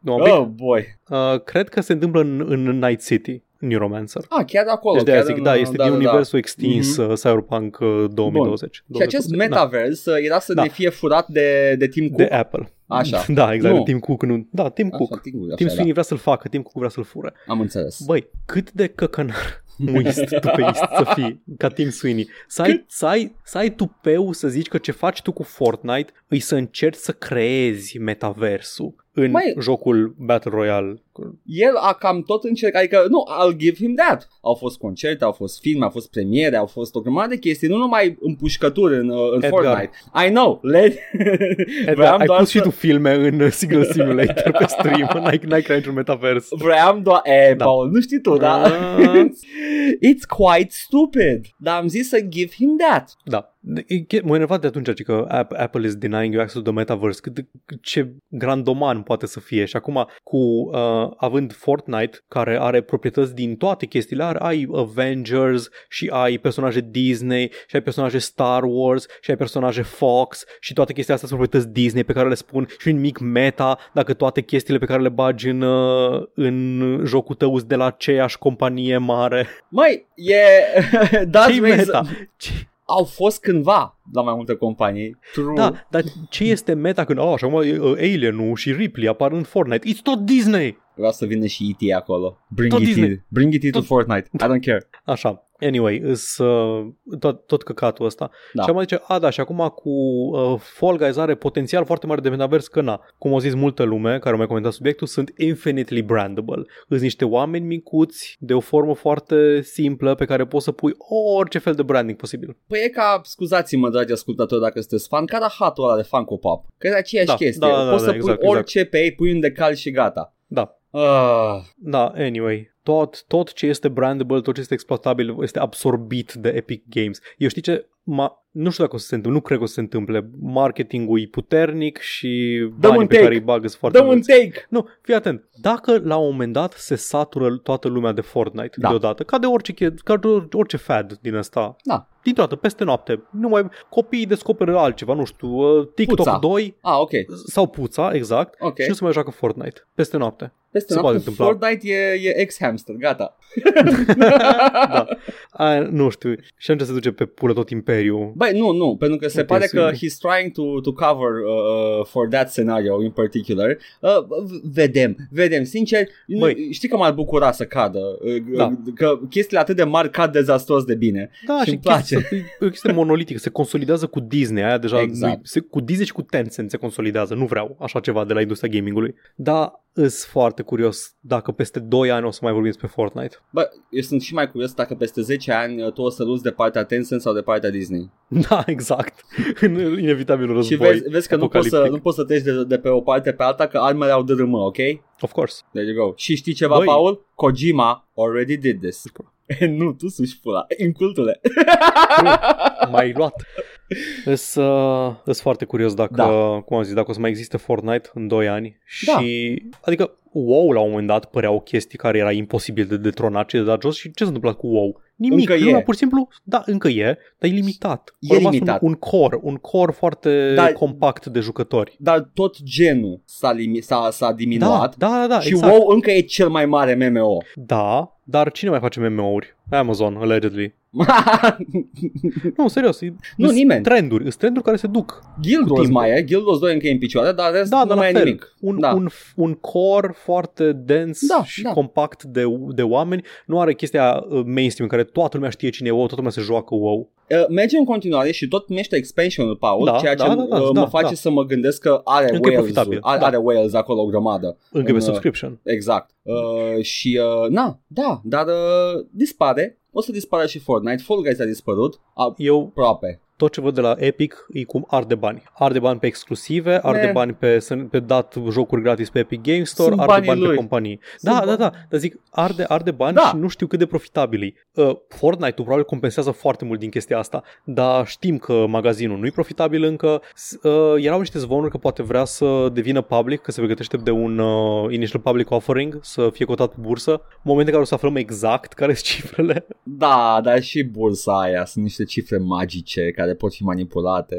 Nu, un pic. Oh, boy. Uh, cred că se întâmplă în, în Night City, Neuromancer. Ah, chiar acolo. Deci de aia chiar zic, în, da, este da, din da, universul extins Mhm. uh, Cyberpunk uh, 2020. Și acest 2020, metaverse uh, era să Da. ne fie furat de, de Tim da. Cook. de Apple. Așa. [LAUGHS] Da, exact, Nu. de Tim Cook. Nu. Da, Tim Cook. Așa, Tim Cook, Tim așa, Sweeney vrea să-l facă, Tim Cook vrea să-l fure. da. Am înțeles. Băi, cât de căcănar [LAUGHS] muist tupeist să fii ca Tim Sweeney. Să ai, să, ai, să ai tupeu să zici că ce faci tu cu Fortnite îi să încerci să creezi metaversul în Mai- jocul Battle Royale. El a cam tot încercat, adică nu, I'll give him that. Au fost concerte, au fost filme, au fost premiere, au fost o grămadă de chestii, nu numai împușcături în, uh, în Edgar. Fortnite. I know, let... Edgar, ai doar pus să- și tu filme în uh, Signal Simulator pe stream, [LAUGHS] n-ai, n-ai creat niciun metavers. Vreau doar... E, Da. Paul, nu știi tu, da? Ah. [LAUGHS] It's quite stupid. Dar am zis să give him that. Da. M-a enervat de atunci că Apple is denying you access to the metaverse. Cât, ce grandoman poate să fie. Și acum, cu uh, având Fortnite, care are proprietăți din toate chestiile, are, ai Avengers și ai personaje Disney și ai personaje Star Wars și ai personaje Fox și toate chestiile astea sunt proprietăți Disney pe care le spun și un mic meta dacă toate chestiile pe care le bagi în, uh, în jocul tău de la aceeași companie mare. Mai e... [LAUGHS] Ce meta? Ce? Au fost cândva la mai multe companii. True. Da, dar ce este meta când, oh, așa acum uh, Alien-ul și Ripley apar în Fortnite? It's tot Disney! Vreau să vină și E.T. acolo. Bring tot it Disney. in. Bring it to Fortnite. I don't care. Așa. Anyway, îs, uh, tot, tot căcatul ăsta. Da. Și am zice, a, da, și acum cu uh, Fall Guys are potențial foarte mare de metavers că na, cum au zis multă lume care au mai comentat subiectul, sunt infinitely brandable. Îs niște oameni micuți de o formă foarte simplă pe care poți să pui orice fel de branding posibil. Păi e ca, scuzați-mă, dragi ascultători, dacă sunteți fan, ca hatul ăla de Funko Pop. Că e aceeași da, chestie. Da, da, poți da, să da, pui exact, orice exact. pe ei, pui un decal și gata. Da. Uh. Da, anyway, tot, tot ce este brandable, tot ce este exploatabil este absorbit de Epic Games. Eu știi ce? Ma, nu știu dacă o să se întâmple, nu cred că o să se întâmple. Marketingul e puternic și banii pe care îi bagă sunt foarte Dă un take! Nu, fii atent. Dacă la un moment dat se satură toată lumea de Fortnite da. deodată, ca de orice, ca de orice fad din asta, da. dintr-o dată, peste noapte, nu mai, copiii descoperă altceva, nu știu, uh, TikTok puța. 2 ah, okay. sau Puța, exact, okay. și nu se mai joacă Fortnite, peste noapte. Peste se noapte, Fortnite e, e ex-hamster, gata. [LAUGHS] da. A, nu știu, și atunci se duce pe pulă tot imperiul. Băi, nu, nu, pentru că se pare că he's trying to, to cover uh, uh, for that scenario in particular. Uh, vedem, vedem, sincer, Băi. știi că m-ar bucura să cadă, uh, da. că chestiile atât de mari cad dezastros de bine. Da, și, și place. e o chestie monolitică, se consolidează cu Disney, aia deja, exact. se, cu Disney și cu Tencent se consolidează, nu vreau așa ceva de la industria gamingului. Dar îs foarte curios dacă peste 2 ani o să mai vorbim despre Fortnite. Bă, eu sunt și mai curios dacă peste 10 ani uh, tu o să luți de partea Tencent sau de partea Disney. [LAUGHS] Da, exact. În inevitabil război. Și vezi, vezi că nu poți, să, nu poți să treci de, de pe o parte pe alta, că armele au DRM, ok? Of course. There you go. Și știi ceva, Băi. Paul? Kojima already did this. [LAUGHS] nu, tu suși pula. Incultule. mai luat. [LAUGHS] Îs, uh, îs foarte curios dacă, da. cum am zis, dacă o să mai existe Fortnite în 2 ani da. și, adică WoW la un moment dat părea o chestie care era imposibil de detronat și de dat jos și ce s-a întâmplat cu WoW? Nimic, încă e. pur și simplu, da, încă e, dar e limitat. E limitat. Un, un core, un core foarte da, compact de jucători. Dar tot genul s-a, limi- s-a, s-a diminuat da, da, da, și exact. WoW încă e cel mai mare MMO. Da, dar cine mai face MMO-uri? Amazon, allegedly. [LAUGHS] nu, serios. Nu, nimeni. Trenduri, sunt trenduri care se duc. Guild Wars mai e, Guild Wars 2 încă e în picioare, dar rest da, nu mai e nimic. Un, da. un, un core foarte dens da, și da. compact de, de oameni. Nu are chestia uh, mainstream în care toată lumea știe cine e WoW, toată lumea se joacă WoW. Uh, merge în continuare și tot numește expansionul, Paul, da, ceea ce da, da, da, uh, mă da, face da. să mă gândesc că are Încă Wales, are, da. are Wales acolo o grămadă. Încă pe subscription. Exact. Uh, și, uh, na, da, dar uh, dispare o să dispară și Fortnite. Fall Guys a dispărut. A, Eu aproape tot ce văd de la Epic e cum arde bani. Arde bani pe exclusive, arde Man. bani pe, pe dat jocuri gratis pe Epic Games Store, Sunt arde bani lui. pe companii. Sunt da, da, da, dar zic, arde, arde bani da. și nu știu cât de profitabili. Uh, Fortnite-ul probabil compensează foarte mult din chestia asta, dar știm că magazinul nu e profitabil încă. Uh, erau niște zvonuri că poate vrea să devină public, că se pregătește de un uh, initial public offering, să fie cotat pe bursă. Moment în care o să aflăm exact care sunt cifrele. Da, dar și bursa aia sunt niște cifre magice care care pot fi manipulate.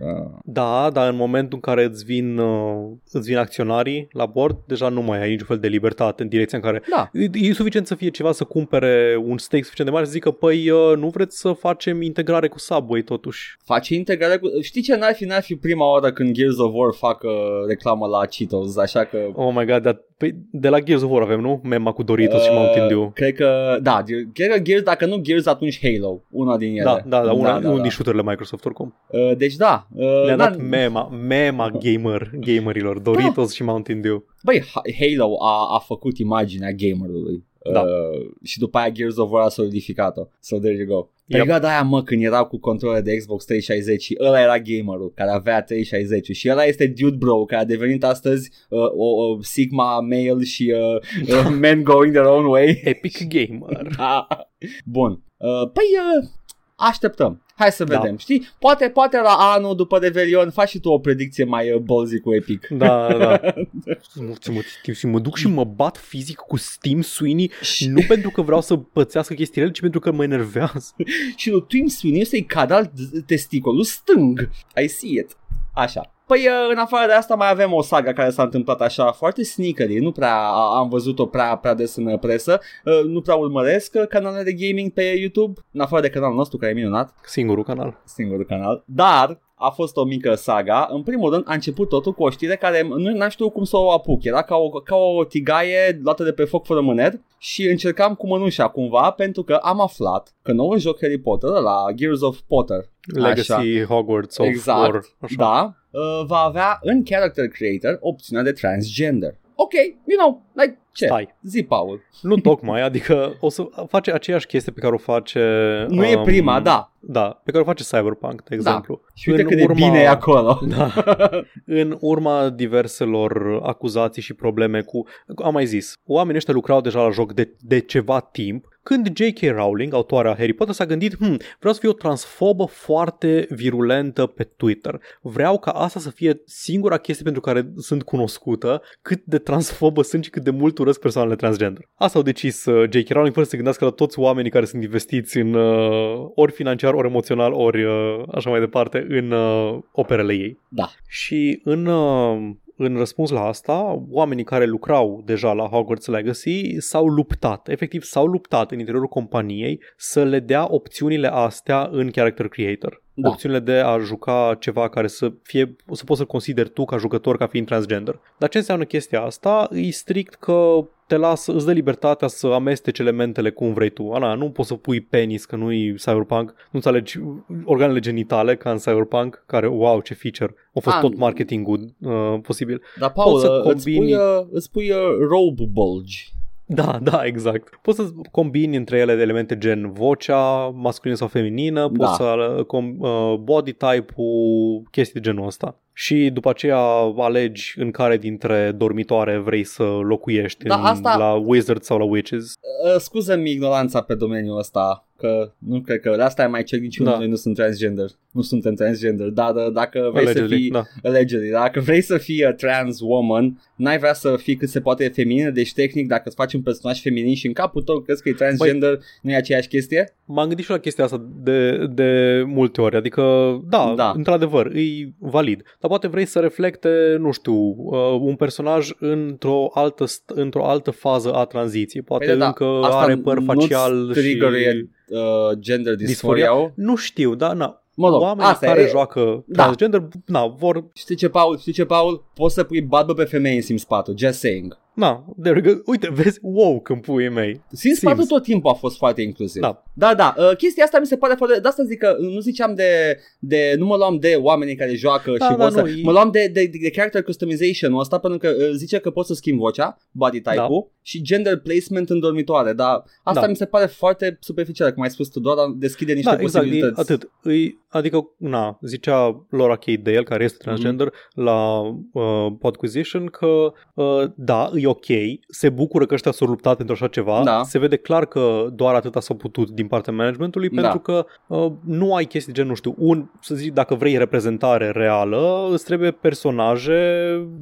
Uh. Da, dar în momentul în care îți vin, uh, îți vin acționarii la bord, deja nu mai ai niciun fel de libertate în direcția în care da. e, e suficient să fie ceva să cumpere un stake suficient de mare să zică, păi uh, nu vreți să facem integrare cu Subway totuși. Face integrare cu... Știi ce n-ar fi, n-ar fi prima oară când Gears of War fac uh, reclamă la Cheetos, așa că... Oh my god, dar Păi de la Gears of War avem, nu? Mema cu Doritos uh, și Mountain Dew. Cred că, da, cred că Gears, dacă nu Gears, atunci Halo. Una din ele. Da, da, da, una, da, da, un da. din shooter Microsoft oricum. Uh, deci da. Uh, Le-a dat mema, mema gamer, gamerilor, Doritos da. și Mountain Dew. Băi, Halo a, a făcut imaginea gamerului. Da. Uh, și după aia Gears of War a solidificat-o. So there you go. Perioada yep. aia, mă, când erau cu controle de Xbox 360 și ăla era gamerul care avea 360 și ăla este Dude Bro care a devenit astăzi uh, o, o Sigma male și uh, [LAUGHS] uh, men going their own way. Epic gamer. [LAUGHS] da. Bun. Uh, păi, uh, Așteptăm. Hai să Da. vedem, știi? Poate, poate la anul după Revelion faci și tu o predicție mai uh, ballsy cu Epic. Da, da. Nu [LAUGHS] ți mă, Tim, și mă duc și mă bat fizic cu Steam Sweeney nu pentru că vreau să pățească chestiile, ci pentru că mă enervează. [LAUGHS] și lui Tim Sweeney să-i cadă testicolul stâng. I see it. Așa. Păi uh, în afară de asta mai avem o saga care s-a întâmplat așa foarte sneakery, nu prea a- am văzut-o prea, prea des în presă, uh, nu prea urmăresc uh, canalele de gaming pe YouTube, în afară de canalul nostru care e minunat, Singurul canal. singurul canal, dar a fost o mică saga. În primul rând a început totul cu o știre care nu n-am știut cum să o apuc. Era ca o, ca o tigaie luată de pe foc fără mâner și încercam cu mânușa cumva pentru că am aflat că noul joc Harry Potter la Gears of Potter Legacy Așa. Hogwarts of Exact, War. Așa. da, uh, va avea în Character Creator opțiunea de transgender. Ok, you know, like, ce? Stai. Zi, Paul. Nu tocmai, [LAUGHS] adică o să face aceeași chestie pe care o face... Nu e um, prima, da. Da, pe care o face Cyberpunk, de exemplu. Și uite În cât de bine e acolo. [LAUGHS] Da. în urma diverselor acuzații și probleme cu... Am mai zis, oamenii ăștia lucrau deja la joc de, de ceva timp când J.K. Rowling, autoarea Harry Potter, s-a gândit, hm, vreau să fiu o transfobă foarte virulentă pe Twitter. Vreau ca asta să fie singura chestie pentru care sunt cunoscută, cât de transfobă sunt și cât de mult urăsc persoanele transgender. Asta au decis uh, J.K. Rowling fără să se gândească la toți oamenii care sunt investiți în uh, ori financiar, ori emoțional, ori uh, așa mai departe în uh, operele ei. Da. Și în, uh, în răspuns la asta, oamenii care lucrau deja la Hogwarts Legacy s-au luptat, efectiv s-au luptat în interiorul companiei să le dea opțiunile astea în Character Creator. Da. Opțiunile de a juca ceva care să fie, să poți să consideri tu ca jucător ca fiind transgender. Dar ce înseamnă chestia asta? E strict că te lasă, îți dă libertatea să amesteci elementele cum vrei tu. Ana, nu poți să pui penis că nu-i cyberpunk, nu-ți alegi organele genitale ca în cyberpunk, care, wow, ce feature. A fost Ah, tot marketingul uh, posibil. Dar, Paul, Poți să uh, îți combini- pui, uh, îți pui uh, robe bulge. Da, da, exact. Poți să combini între ele elemente gen vocea, masculină sau feminină, Da. poți să uh, com- uh, body type-ul, chestii de genul ăsta. Și după aceea alegi în care dintre dormitoare vrei să locuiești, Da, în, asta- la wizards sau la witches. Uh, scuză-mi ignoranța pe domeniul ăsta, că nu cred că de asta e mai cer niciunul Da. da. noi nu sunt transgender. Nu suntem transgender, dar uh, dacă vrei Allegedly, să fii da. allegedly, dacă vrei să fii a trans woman, n-ai vrea să fii cât se poate feminină, deci tehnic dacă îți faci un personaj feminin și în capul tău crezi că e transgender, nu e aceeași chestie? M-am gândit și la chestia asta de, de multe ori, adică da, Da. da, într-adevăr, e valid. Dar poate vrei să reflecte, nu știu, uh, un personaj într-o altă, st- într-o altă fază a tranziției. Poate Păi da, da, încă asta are păr nu-ți facial și... trigger-e, Uh, gender dysphoria. Nu știu, da, na. Mă rog, Oamenii asta care e, joacă Da. transgender, na, vor, Știi ce, Paul? Știi ce, Paul? Poți să pui barbă pe femei în Sims 4, just saying. Na, there we go. Uite, vezi, wow, când puii mei. Sims 4 Sims. tot timpul a fost foarte inclusiv. Da. Da, da. Uh, chestia asta mi se pare foarte... De asta zic că nu ziceam de... de nu mă luam de oamenii care joacă Da, și da, vor să... nu, e- Mă luam de, de, de character customization-ul ăsta pentru că uh, zice că poți să schimbi vocea, body type-ul și gender placement în dormitoare. Dar asta Da. mi se pare foarte superficial, cum ai spus tu, doar deschide niște Da, exact, e, posibilități. atât. Îi, adică, na, zicea Laura K. Dale, care este transgender, Mhm. la uh, Podquisition, că uh, da, e ok, se bucură că ăștia s-au luptat pentru așa ceva, Da. se vede clar că doar atâta s-au putut din partea managementului, Da. pentru că uh, nu ai chestii gen, nu știu, un, să zic, dacă vrei reprezentare reală, îți trebuie personaje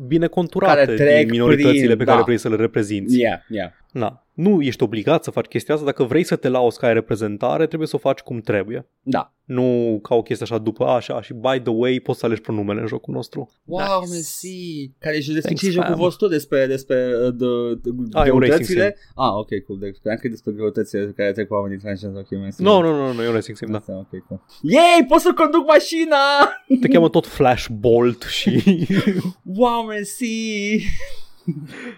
bine conturate Care trec din minoritățile prin- pe care da. vrei să le reprezinți. Yeah, yeah. Na, nu ești obligat să faci chestia asta, dacă vrei să te lauzi ca ai reprezentare, trebuie să o faci cum trebuie. Da. Nu ca o chestie așa după așa și by the way poți să alegi pronumele în jocul nostru. Wow, Nice. mersi! Care și despre Thanks, ce e jocul fam. vostru despre, despre uh, de, de, Ah, e un racing greutățile? Ah, ok, cool. De, credeam că e despre greutățile care trec oamenii transgender. Ok, mersi. Nu, nu, nu, nu, e un racing sim, da. Asta, ok, cool. Yay, pot să conduc mașina! Te cheamă tot Flashbolt și... [LAUGHS] Wow, mersi!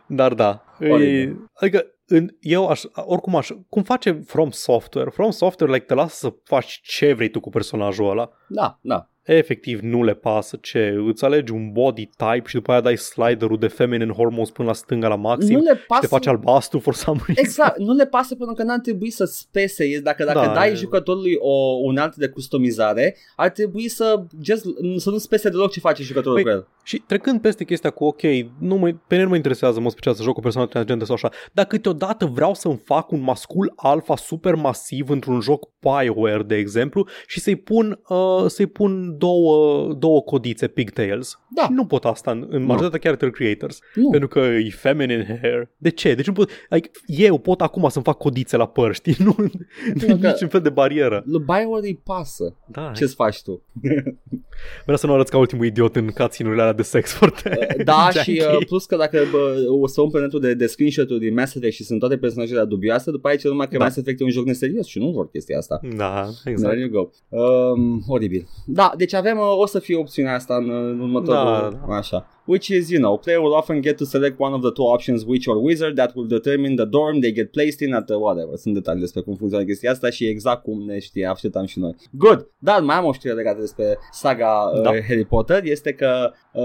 Dar da, e, Oribil. adică în, eu aș, oricum aș, cum face From Software? From Software like, te lasă să faci ce vrei tu cu personajul ăla. Da, da. Efectiv nu le pasă ce îți alegi un body type și după aia dai sliderul de feminine hormones până la stânga la maxim nu le și pasă te faci albastru for some reason. Exact, nu le pasă pentru că n-ar trebui să spese. Dacă, dacă Da, dai e- jucătorului o unealtă de customizare, ar trebui să, just, să nu spese deloc ce face jucătorul Păi, cu el. Și trecând peste chestia cu, ok, nu mă, pe mine nu mă interesează mă special să joc o persoană transgentă sau așa, dar câteodată vreau să-mi fac un mascul alfa super masiv într-un joc Bioware, de exemplu, și să-i pun, uh, să-i pun două, două codițe pigtails. Da. Și nu pot asta în, în majoritatea character creators, Nu. pentru că e feminine hair. De ce? Deci nu pot, like, eu pot acum să-mi fac codițe la păr, [LAUGHS] știi? Nu, nu e că- niciun fel de barieră. Lui Bioware îi pasă. Da, Ce-ți faci tu? Vreau să nu arăți ca ultimul idiot în cutscene-urile alea de sex [LAUGHS] foarte Da, [LAUGHS] janky. și uh, plus că dacă bă, o să umple netul de, de screenshot-uri din Mass Effect și sunt toate personajele dubioase, după aici lumea că Da. Mass Effect e un joc neserios și nu vor chestia asta. Da, There exact. you go. Um, oribil. Da, deci avem, uh, o să fie opțiunea asta în, în următorul, Da, da. așa. Which is, you know, player will often get to select one of the two options, witch or wizard, that will determine the dorm they get placed in at the whatever. Sunt detalii despre cum funcționează chestia asta și exact cum ne știe, așteptam și noi. Good! Dar mai am o știre legată despre saga uh, Da. Harry Potter, este că uh,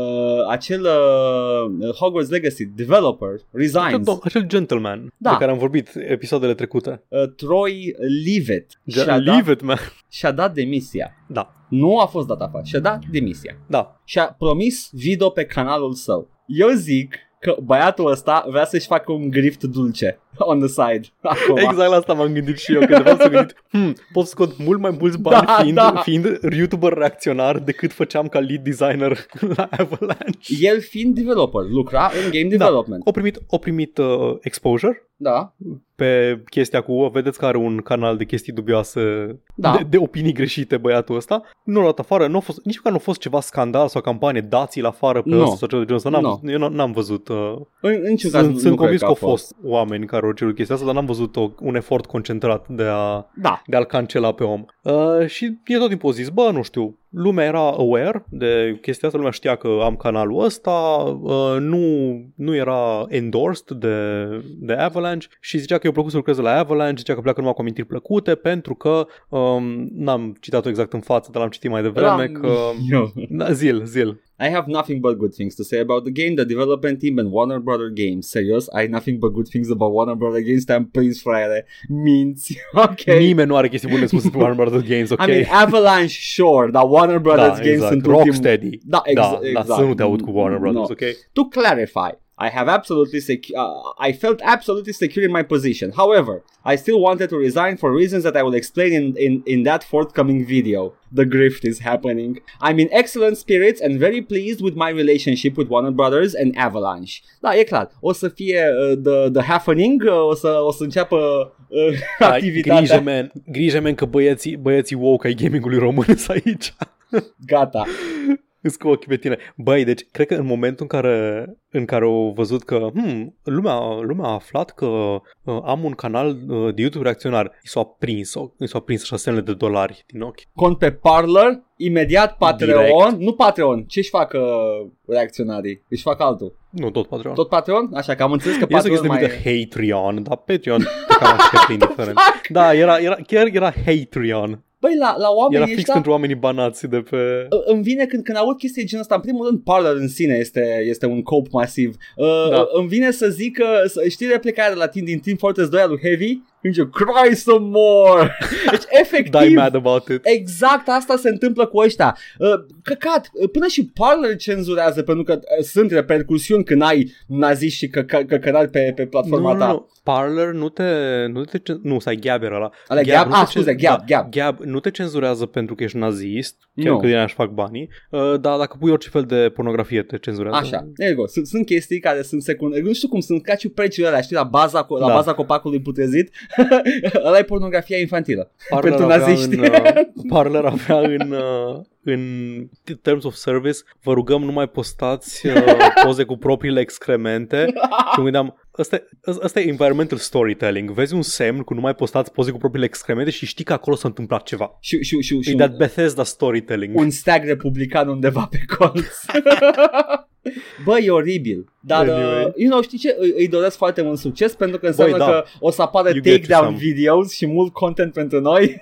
acel uh, Hogwarts Legacy developer Acel, resigns. do- acel gentleman Da. de care am vorbit episoadele trecute. Uh, Troy Leavitt și-a, Ja, dat, leave it, man. și-a dat demisia. Da, Nu a fost dat afară, și-a dat demisia. da. Și-a promis video pe canalul său. Eu zic că băiatul ăsta vrea să-și facă un grift dulce [LAUGHS] on the side. Acum. Exact la asta m-am gândit și eu, că de fapt s-am gândit, hmm, pot scot mult mai mulți [LAUGHS] bani Da, fiind, da. fiind YouTuber reacționar decât făceam ca lead designer [LAUGHS] la Avalanche. El fiind developer, lucra în game Da. development. O primit, o primit uh, exposure Da. pe chestia cu, "O, vedeți că are un canal de chestii dubioase, Da. de, de opinii greșite băiatul ăsta. Nu l-a dat afară, nu a fost, nici măcar nu a fost ceva scandal sau campanie, dați-l afară pe Nu. ăsta sau ceva de genul ăsta. N-am, Nu. văzut- Eu n- n-am văzut uh, În, în niciun caz Sunt, nu sunt cred convins că a au fost oameni care au cerut chestia asta, dar n-am văzut o, un efort concentrat de, a, Da. de a-l cancela pe om. Uh, și e tot timpul zis, bă, nu știu, lumea era aware de chestia asta, lumea știa că am canalul ăsta, uh, nu, nu era endorsed de, de Avalanche și zicea că i-a plăcut să lucreze la Avalanche, zicea că pleacă numai cu amintiri plăcute pentru că, um, n-am citat-o exact în față, dar l-am citit mai devreme, Da. că... [LAUGHS] Eu. Da, zil, zil. I have nothing but good things to say about the game, the development team and Warner Brother Games. Serios, ai nothing but good things about Warner Brother Games, te-am prins, fraiere. Minți. [LAUGHS] Ok. Nimeni nu are chestii bune spuse pe Warner Brothers Games, ok? I mean, Avalanche, sure, dar Warner Brothers da, Games exact. sunt ultim... Rocksteady. Da, ex- da, exact. da, să nu te aud cu Warner Brothers, No. ok? To clarify, I have absolutely sec- uh, I felt absolutely secure in my position. However, I still wanted to resign for reasons that I will explain in, in, in that forthcoming video. The grift is happening. I'm in excellent spirits and very pleased with my relationship with Warner Brothers and Avalanche. Da, e clar. O să fie uh, the, the happening, uh, o, să, o să înceapă uh, Ai activitatea. Grijă, man, grijă, man, că băieții, băieții woke ai gamingului român sunt aici. Gata. Îți cu ochii pe tine. Băi, deci cred că în momentul în care, în care au văzut că hmm, lumea, lumea a aflat că uh, am un canal uh, de YouTube reacționar, i s-au prins, i s-au prins șaselele de dolari din ochi. Cont pe Parler, imediat Patreon, nu Patreon, ce-și fac uh, reacționarii? Își fac altul. Nu, tot Patreon. Tot Patreon? Așa că am înțeles că Este o Patreon chestie mai... numită Patreon, dar Patreon [LAUGHS] e cam așa plin diferent. Da, era, era, chiar era Patreon. Băi, la, la oamenii Era fix ăștia pentru oamenii banați de pe... îmi vine când, când aud chestii de genul ăsta, în primul rând Parler în sine este, este un cope masiv. Uh, Da. Îmi vine să zic că, să, știi replica aia de la Team din Team Fortress 2 al lui Heavy? Când zice, cry some more! [LAUGHS] Deci efectiv... Die mad about it. Exact asta se întâmplă cu ăștia. Uh, căcat, uh, până și Parler cenzurează pentru că uh, sunt repercusiuni când ai naziști și căca- căcănari pe, pe platforma nu, ta. nu, nu. Parler nu te... Nu, te cen- nu stai, Gab era la... Ala Gab? nu Ah, te scuze, cen- Gab, Gab. Gab nu te cenzurează pentru că ești nazist, chiar Nu. că din aia își fac banii, uh, dar dacă pui orice fel de pornografie te cenzurează. Așa, there you go. Sunt, sunt chestii care sunt secundare. Nu știu cum sunt ca ciupercile alea, știi, la baza, co- la Da. baza copacului putrezit. [LAUGHS] Ăla e pornografia infantilă. Parler pentru avea naziști. În, uh, Parler avea în, uh, în terms of service, vă rugăm nu mai postați uh, poze cu propriile excremente [LAUGHS] și mă gândeam, ăsta, e- ăsta e environmental storytelling. Vezi un semn cu nu mai postați poze cu propriile excremente și știi că acolo s-a întâmplat ceva. Și, și, și, și E un, that Bethesda storytelling. un stag republican undeva pe colț. [LAUGHS] Bă, e oribil. Dar, Anyway. uh, you know, știi ce? Îi, îi doresc foarte mult succes pentru că înseamnă da. că o să apară You get takedown some. videos și mult content pentru noi. [LAUGHS]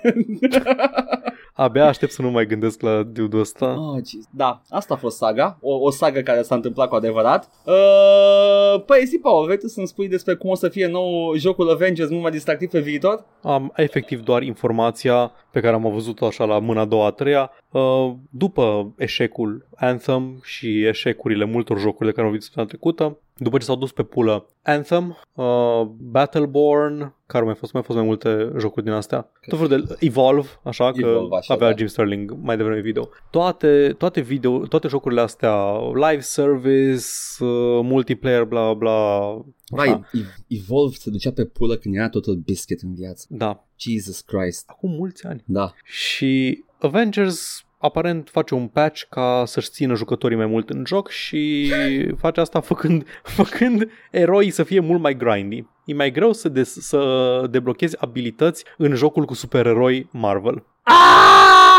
Abia aștept să nu mai gândesc la dude ăsta. Oh, geez. da, asta a fost saga, o, o saga care s-a întâmplat cu adevărat. Uh, păi, zi, Paul, vrei tu să-mi spui despre cum o să fie nou jocul Avengers mult mai distractiv pe viitor? Am efectiv doar informația pe care am văzut-o așa la mâna a doua, a treia. Uh, după eșecul Anthem și eșecurile multor jocuri de care am vorbit săptămâna trecută, după ce s-au dus pe pulă Anthem, uh, Battleborn, care mai fost, mai fost mai multe jocuri din astea. Tot felul de Evolve, așa că Evolve, așa, avea da. Jim Sterling mai devreme video. Toate, toate video, toate jocurile astea, live service, uh, multiplayer, bla bla. Vai, Așa. Ev- Evolve se ducea pe pulă când era totul biscuit în viață. Da, Jesus Christ. acum mulți ani. Da. Și Avengers aparent face un patch ca să-și țină jucătorii mai mult în joc și [LAUGHS] face asta făcând, [LAUGHS] făcând eroii să fie mult mai grindy. E mai greu să, des, să deblochezi abilități în jocul cu supereroi Marvel. Ah!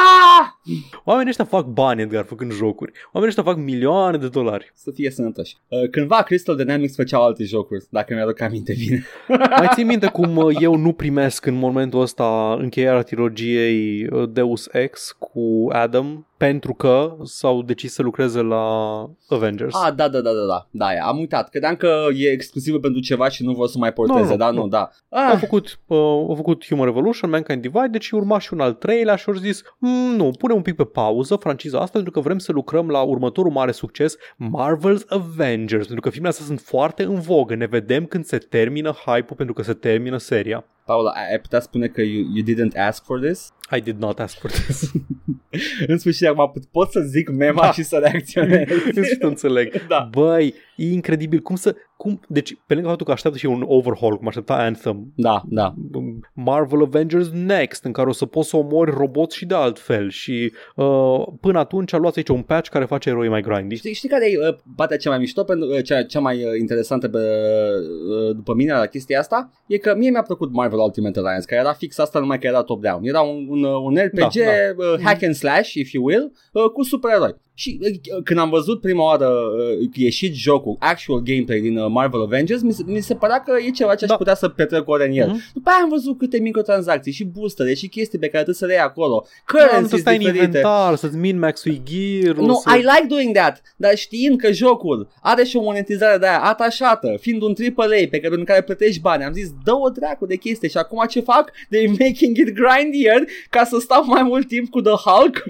Oamenii ăștia fac bani, Edgar, făcând jocuri. Oamenii ăștia fac milioane de dolari. Să fie sănătoși. Uh, cândva Crystal Dynamics făceau alte jocuri, dacă mi-aduc aminte bine. [LAUGHS] Mai ții minte cum uh, eu nu primesc în momentul ăsta încheierea trilogiei uh, Deus Ex cu Adam pentru că s-au decis să lucreze la Avengers. Ah, da, da, da, da, da, da, am uitat. Credeam că e exclusivă pentru ceva și nu vor să mai porteze, Nu, nu, da, nu, nu. da. Au Ah, făcut, uh, au făcut Human Revolution, Mankind Divide, deci urma și un al treilea și au zis "Mm, nu, punem un pic pe pauză franciza asta pentru că vrem să lucrăm la următorul mare succes, Marvel's Avengers, pentru că filmele astea sunt foarte în vogă, ne vedem când se termină hype-ul pentru că se termină seria. Paula, ai ai putea spune că you, you didn't ask for this? I did not ask for this. [LAUGHS] În sfârșit, acum pot- pot să zic mema Da. și să reacționez. [LAUGHS] în sfârșit înțeleg. Da. Băi, e incredibil cum să... Cum, deci, pe lângă faptul că așteaptă și un overhaul, cum aștepta Anthem, Da, da. Marvel Avengers Next, în care o să poți să omori roboți și de altfel și uh, până atunci luați aici un patch care face eroi mai grindy. Știi, știi care e uh, partea cea mai mișto, pentru, uh, cea, cea mai uh, interesantă pe, uh, după mine la chestia asta? E că mie mi-a plăcut Marvel Ultimate Alliance, care era fix asta numai că era top-down. Era un, un, uh, un RPG, Da, da, Uh, hack and slash, if you will, uh, cu supereroi. Și uh, când am văzut prima oară uh, ieșit jocul, actual gameplay din uh, Marvel Avengers, mi se, mi se părea că e ceva ce aș Da. putea să petrec ore în el. Mhm. După aia am văzut câte microtransacții și boostere și chestii pe care trebuie să le iei acolo. Da, nu să Currencies stai în diferite. inventar, să-ți min max-ui gear Nu, să... I like doing that, dar știind că jocul are și o monetizare de aia atașată, fiind un AAA pe care, pentru care plătești bani, am zis, dă o dracu de chestie și acum ce fac? They're making it grindier ca să stau mai mult timp cu The Hulk? [LAUGHS]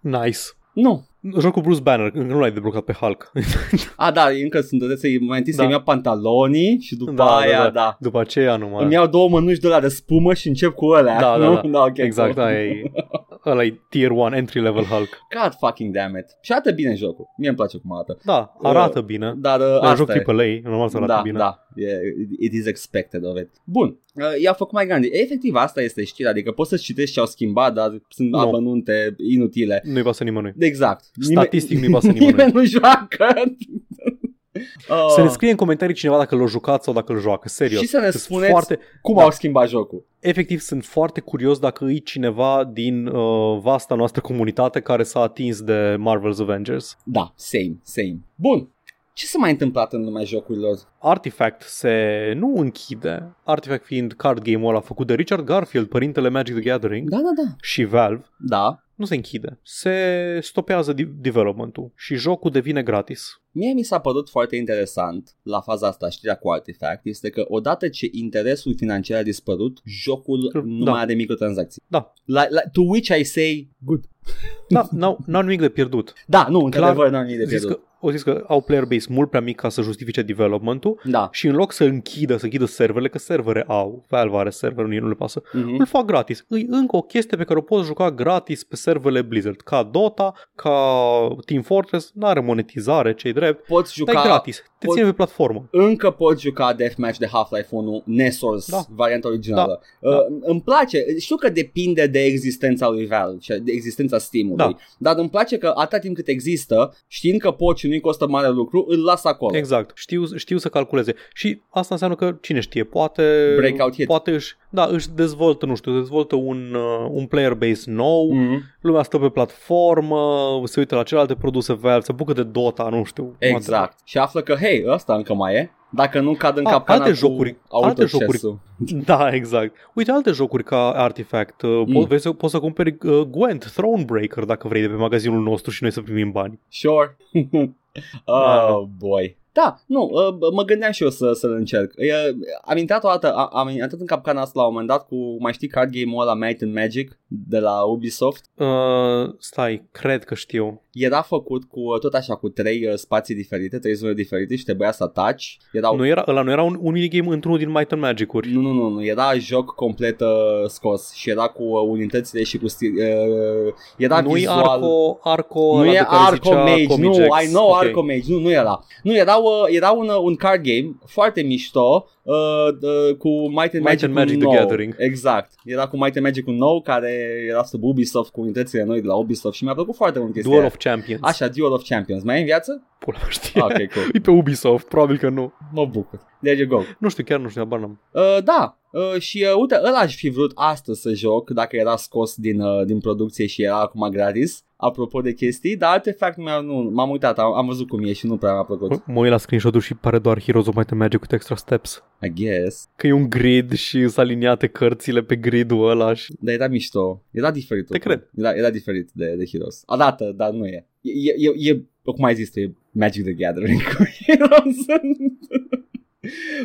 Nice. Nu. Jocul Bruce Banner, încă nu l-ai deblocat pe Hulk. [LAUGHS] A, da, încă sunt, trebuie să-i, mai întâi Da. să-mi iau pantalonii și după Da, da, aia, da. da. După aceea numai. Îmi iau două mănuși de la de spumă și încep cu alea. Da, da, nu? da. da okay, exact, cool. aia e, [LAUGHS] ăla e tier 1, entry level Hulk. God fucking damn it. Și arată bine jocul. Mie îmi place cum arată. Da, arată bine. Dar uh, Dar asta joc e. AAA, normal să arate da, bine. Da, yeah, it is expected of it. Bun, uh, i-a făcut mai grande. Efectiv, asta este știrea, adică poți să citești ce au schimbat, dar sunt Nu. amănunte inutile. Nu-i pasă nimănui. Exact. Statistic nu-i pasă [LAUGHS] nimănui. Nimeni nu joacă. Uh, Să ne scrie în comentarii cineva dacă l-a jucat sau dacă îl joacă, serios. Și să ne Sunt spuneți foarte, cum da. au schimbat jocul. efectiv sunt foarte curios dacă e cineva din uh, vasta noastră comunitate care s-a atins de Marvel's Avengers. Da, same, same. Bun. Ce s-a mai întâmplat în lumea jocurilor? Artifact se nu închide, Artifact fiind card game-ul ăla făcut de Richard Garfield, părintele Magic the Gathering Da, da, da. și Valve, Da. Nu se închide. Se stopează de- development-ul și jocul devine gratis. Mie mi s-a părut foarte interesant la faza asta, știrea cu Artifact, este că odată ce interesul financiar a dispărut, jocul nu Da. mai are microtransacții. Da. Like, like, to which I say, good. Da, n-au, n-au nimic de pierdut. Da, nu, într-adevăr, n-am nimic de Zis pierdut. că, o zis că au player base mult prea mic ca să justifice development-ul Da. și în loc să închidă, să închidă serverele, că servere au, Valve are server, nu le pasă, Mhm. îl fac gratis. E încă o chestie pe care o poți juca gratis pe serverele Blizzard, ca Dota, ca Team Fortress, nu are monetizare, cei drept, Poți dar e juca, gratis, te poți- ține pe platformă. încă poți juca Deathmatch de Half-Life 1, NESORS, Da. varianta originală. Da. Uh, Îmi place, știu că depinde de existența lui Valve și de existența Steam-ului, Da. dar îmi place că atâta timp cât există, știind că poți și nu-i costă mare lucru, îl las acolo. Exact, știu, știu să calculeze. Și asta înseamnă că, cine știe, poate, Breakout hit. poate își, da, își dezvoltă, nu știu, dezvoltă un, uh, un player base nou, Mhm. lumea stă pe platformă, se uită la celelalte produse Valve, se bucă de Dota, nu știu. Exact. Și află că, hei, ăsta încă mai e. Dacă nu cad în A, capcana alte cu jocuri- alte autochess-ul. Da, exact. Uite, alte jocuri ca Artifact. Uh, Mm. po- vezi, să- poți să cumperi uh, Gwent, Thronebreaker, dacă vrei, de pe magazinul nostru și noi să primim bani. Sure. oh, [LAUGHS] boy. Da, nu, uh, mă gândeam și eu să, să-l încerc. Uh, Am intrat o dată, a- am intrat în capcana asta la un moment dat cu, mai știi, card game-ul ăla Might and Magic de la Ubisoft. Uh, stai, cred că știu. Era făcut cu, uh, tot așa, cu trei uh, spații diferite, trei zone diferite și trebuia să ataci. Erau Nu era, ăla nu era un, un minigame într-unul din Might and Magic-uri. Nu, nu, nu, nu, era joc complet uh, scos și era cu uh, unitățile și cu stil, uh, era Nu e vizual. Arco, Arco nu ăla e de care Arco zicea Mage, Comic nu, Jax. I know Ok. Arco Mage, nu, nu era. Nu, era, uh, era un, uh, un card game foarte mișto uh, uh, cu Might and Might Magic, and Magic nou. The Gathering. Exact. Era cu Might and Magic un nou care era sub Ubisoft cu unitățile noi de la Ubisoft și mi-a plăcut foarte mult chestia Duel aia. of Champions. Așa, Duel of Champions. Mai e în viață? Pula mea știe. Ah, ok, cool. [LAUGHS] E pe Ubisoft, probabil că nu. Mă bucur. There you go. Nu știu, chiar nu știu, habar n-am. Uh, da, uh, și uh, uite, ăla aș fi vrut astăzi să joc dacă era scos din, uh, din producție și era acum gratis. Apropo de chestii, dar Artifact mi-a, nu, m-am uitat, am, am văzut cum e și nu prea mi-a plăcut. Mă- Mă uit la screenshot și pare doar Heroes of Might and Magic cu extra steps. I guess. Că e un grid și sunt aliniate cărțile pe gridul ăla și... Dar era mișto. Era diferit. Te oricum. cred. Era, era diferit de, de Heroes. Arată, dar nu e. E, e, e cum ai zis, tu, e Magic the Gathering [LAUGHS] cu Heroes.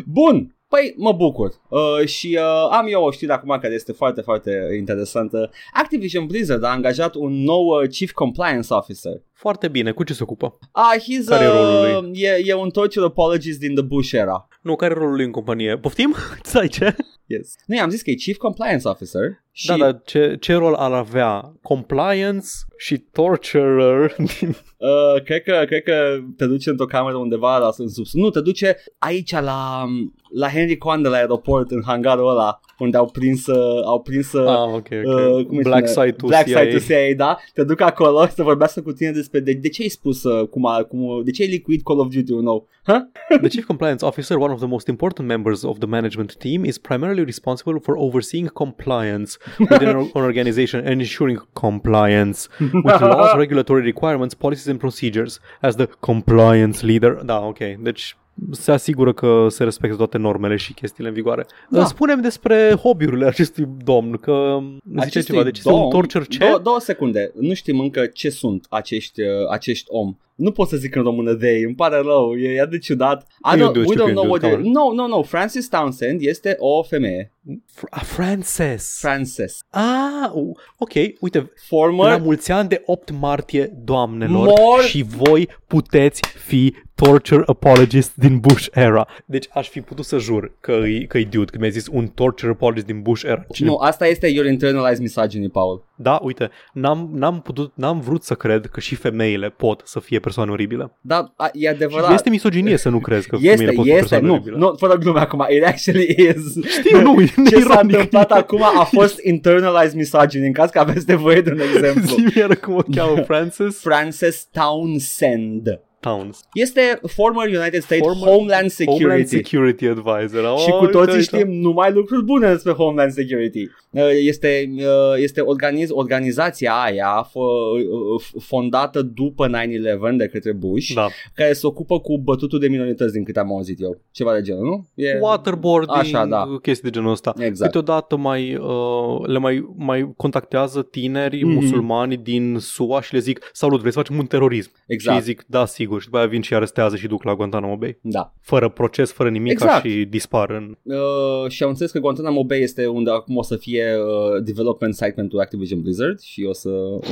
Bun. Păi mă bucur uh, și uh, am eu o știre acum care este foarte, foarte interesantă. Activision Blizzard a angajat un nou uh, Chief Compliance Officer. Foarte bine, cu ce se ocupă? Ah, he's Care e rolul uh, e, e un torture apologist din The Bush era. Nu, care e rolul lui în companie? Poftim? [LAUGHS] Stai, ce? Yes. Nu, i-am zis că e Chief Compliance Officer. Și Da, dar ce, ce rol ar avea? Compliance și torturer din... Uh, cred, că, cred că te duce într-o cameră undeva la, în subsol. Nu, te duce aici la, la Henry Coan de la aeroport, în hangarul ăla, unde au prins, uh, au prins uh, Ah, ok, ok. Uh, cum îi Black spune? Side to Black CIA. Side to CIA, da? Te duc acolo [LAUGHS] să vorbească cu tine despre de, de ce ai spus uh, cum, a, cum, de ce ai liquid Call of Duty-ul nou? Huh? The Chief Compliance Officer, one of the most important members of the management team, is primarily responsible for overseeing compliance within an an [LAUGHS] organization and ensuring compliance with laws, [LAUGHS] regulatory requirements, policies and procedures as the compliance leader. Da, ok. Deci se asigură că se respectă toate normele și chestiile în vigoare. Da. Da. Spunem despre hobby-urile acestui domn, că zice Acestui ceva. Deci este un domn- torture ce? Două, două secunde. Nu știm încă ce sunt acești, uh, acești om. Nu pot să zic în română they, îmi pare rău, e, e de ciudat. I Eu don't, știu we că don't e know what ciudat, they- No, no, no, Francis Townsend este o femeie. Fr- a, Frances. Frances. ah, u- ok. Uite, la Former mulți ani de 8 martie, doamnelor, More- și voi puteți fi torture apologist din Bush era. Deci aș fi putut să jur că e, că e dude, când mi-a zis un torture apologist din Bush era. Cine... Nu, asta este your internalized misogyny, Paul. Da, uite, n-am, n-am, putut, n-am vrut să cred că și femeile pot să fie persoane oribile. Da, a, e Și adevărat. este misoginie să nu crezi că este, femeile pot fi este, persoane nu, oribile. nu, fără glume acum, it actually is. Știu, nu, [LAUGHS] e Ce s-a ironic. întâmplat acum a fost internalized misogyny, în caz că aveți nevoie de un [LAUGHS] exemplu. Zi-mi iară cum o cheamă [LAUGHS] Frances Frances Townsend. Towns. Este former United States Former Homeland Security. Homeland Security Advisor. Și Oh, cu uite toții aici. știm numai lucruri bune despre Homeland Security. Uh, Este, uh, este organiz, organizația aia f- uh, fondată după 9-11 de către Bush, Da. care se ocupă cu bătutul de minorități din câte am auzit eu. Ceva de genul, nu? E... Waterboarding, Așa, da. chestii de genul ăsta. Exact. Câteodată mai, uh, le mai, mai contactează tineri Mhm. musulmani din SUA și le zic salut, vrei să facem un terorism? Exact. Și ei zic da, sigur. Și după aia vin și arestează și duc la Guantanamo Bay. Da. Fără proces, fără nimic Exact. și dispar în... Uh, și am înțeles că Guantanamo Bay este unde acum o să fie uh, development site pentru Activision Blizzard și o să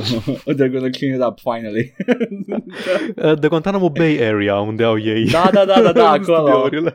[LAUGHS] they're gonna clean it up finally. [LAUGHS] Uh, The Guantanamo Bay Area, unde au ei da, da, da, da, da, [LAUGHS] acolo. studiourile.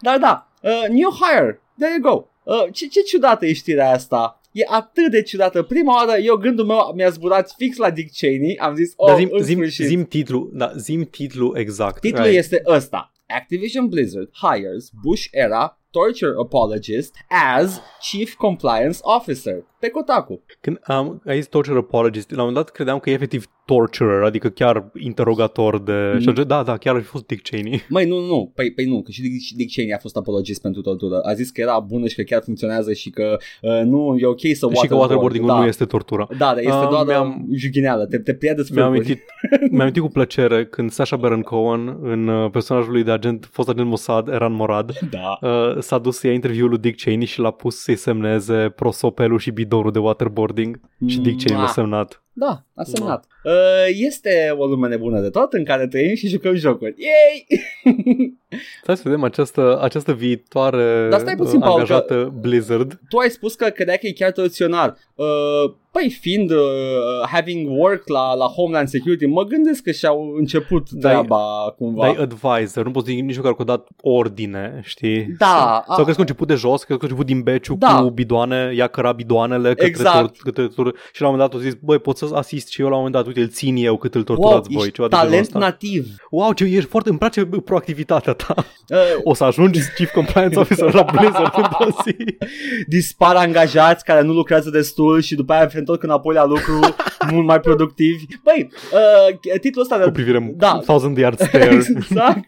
Dar da, uh, new hire, there you go. Uh, ce, ce ciudată e știrea asta. E atât de ciudată. Prima oară eu gândul meu mi-a zburat fix la Dick Cheney. Am zis, oh, Dar zim, în zim, sfârșit. zim titlu, da, zim titlu exact. Titlul Ai- este ăsta. Activision Blizzard hires Bush era torture apologist as chief compliance officer. Pe Kotaku. Când am, ai zis torture apologist, la un moment dat credeam că e efectiv torturer, adică chiar interogator de... Mm. Și atunci, da, da, chiar ar fi fost Dick Cheney. [LAUGHS] Măi, nu, nu, nu, păi, păi nu, că și Dick, și Dick Cheney a fost apologist pentru tortură. A zis că era bună și că chiar funcționează și că uh, nu e ok să și că waterboarding-ul da. nu este tortura. Da, da, este Ah, doar mi-am- mi-am... jughineală, te, te pria de Mi-am spurguri. amintit, mi-am amintit cu plăcere când Sacha Baron Cohen în uh, personajul lui de agent, fost agent Mossad, Eran Morad, Da. uh, s-a dus să ia interviul lui Dick Cheney și l-a pus să-i semneze prosopelul și bidonul de waterboarding și Dick Cheney l-a Mua. semnat. Da, a semnat. Uh, este o lume nebună de tot în care trăim și jucăm jocuri. Yay! [LAUGHS] Stai să vedem această, această viitoare Dar stai puțin, uh, Paul, angajată Blizzard. tu ai spus că credea că e chiar tradițional. Uh, păi, fiind uh, having work la, la Homeland Security, mă gândesc că și-au început Dai- treaba cumva. Dai advisor, nu poți zic nici măcar că au dat ordine, știi? Da, Sau, a- sau crezi că au început de jos, crezi că au început din beciu Da. cu bidoane, ia căra bidoanele către, Exact. tor- către tor- și la un moment dat au zis, băi, pot să asist și eu la un moment dat, uite, îl țin eu cât îl wow, torturați voi, ești ceva de genul talent ăsta. nativ. Wow, ce ești foarte, îmi place proactivitatea ta. Uh, O să ajungi Chief Compliance Officer la Blizzard într-o zi. [LAUGHS] dispar angajați care nu lucrează destul și după aia se întorc înapoi la lucru [LAUGHS] mult mai productivi. Băi, uh, titlul ăsta Cu de... privire Da. Thousand Yard [LAUGHS] Stare. Exact.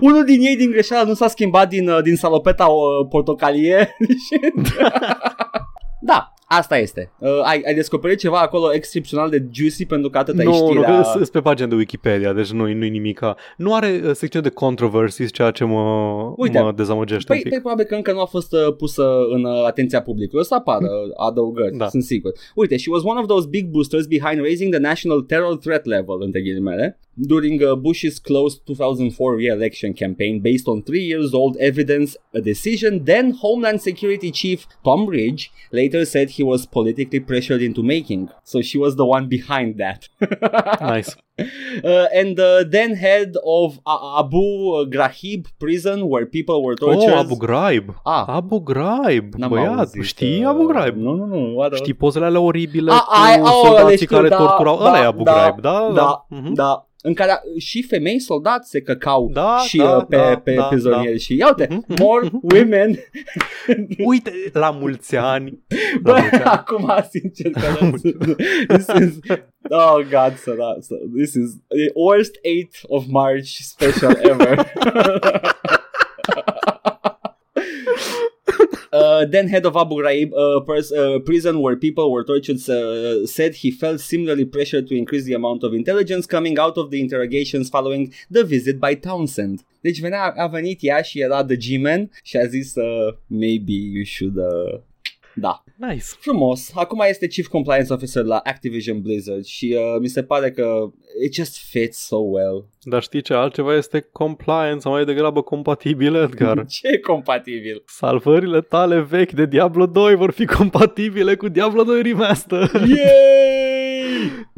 Unul din ei din greșeală nu s-a schimbat din, uh, din salopeta uh, portocalie. Și- da, asta este. Uh, ai, ai descoperit ceva acolo excepțional de juicy pentru că atât ai Nu, nu, știrea. că sunt pe pagina de Wikipedia, deci nu, nu-i nimica. Nu are uh, secțiune de controversies, ceea ce mă, Uite, mă dezamăgește Păi, un pic. păi probabil că încă nu a fost uh, pusă în uh, atenția publicului. O să apară adăugări, Da. sunt sigur. Uite, she was one of those big boosters behind raising the national terror threat level, între ghilimele, during uh, Bush's closed 2004 re-election campaign based on three years old evidence, a decision then Homeland Security Chief Tom Ridge later said he was politically pressured into making. So she was the one behind that. [LAUGHS] Nice. Uh, and uh, then head of A- Abu Ghraib prison where people were tortured. Oh, Abu Ghraib. Ah. Abu Ghraib, N-am băiat, auzit, știi uh, Abu Ghraib? Nu, nu, nu. what the- Știi pozele alea oribile A, cu ai- au, le soldații știu, care da, torturau? da, Ăla e Abu da, Ghraib, da? Da, Mhm. da. În care și femei soldați se căcau Da, și da, uh, pe, da, pe da, prizonieri și ia uite, Mhm, mhm, more mhm. women. [LAUGHS] Uite, la mulți ani. La Bă, mulți ani. acum sincer că this is Oh god, so that, so this is the worst 8th of March special ever. [LAUGHS] then head of Abu Ghraib, a pers- uh, prison where people were tortured, uh, said he felt similarly pressured to increase the amount of intelligence coming out of the interrogations following the visit by Townsend. Deci venea, a ea și era the G-Man și a zis uh, maybe you should... Uh... Da, Nice. frumos. Acum este Chief Compliance Officer la Activision Blizzard și uh, mi se pare că it just fits so well. Dar știi ce altceva este compliance sau mai degrabă compatibil, Edgar? [LAUGHS] Ce e compatibil? Salvările tale vechi de Diablo 2 vor fi [LAUGHS] compatibile cu Diablo 2 Remaster. Yay!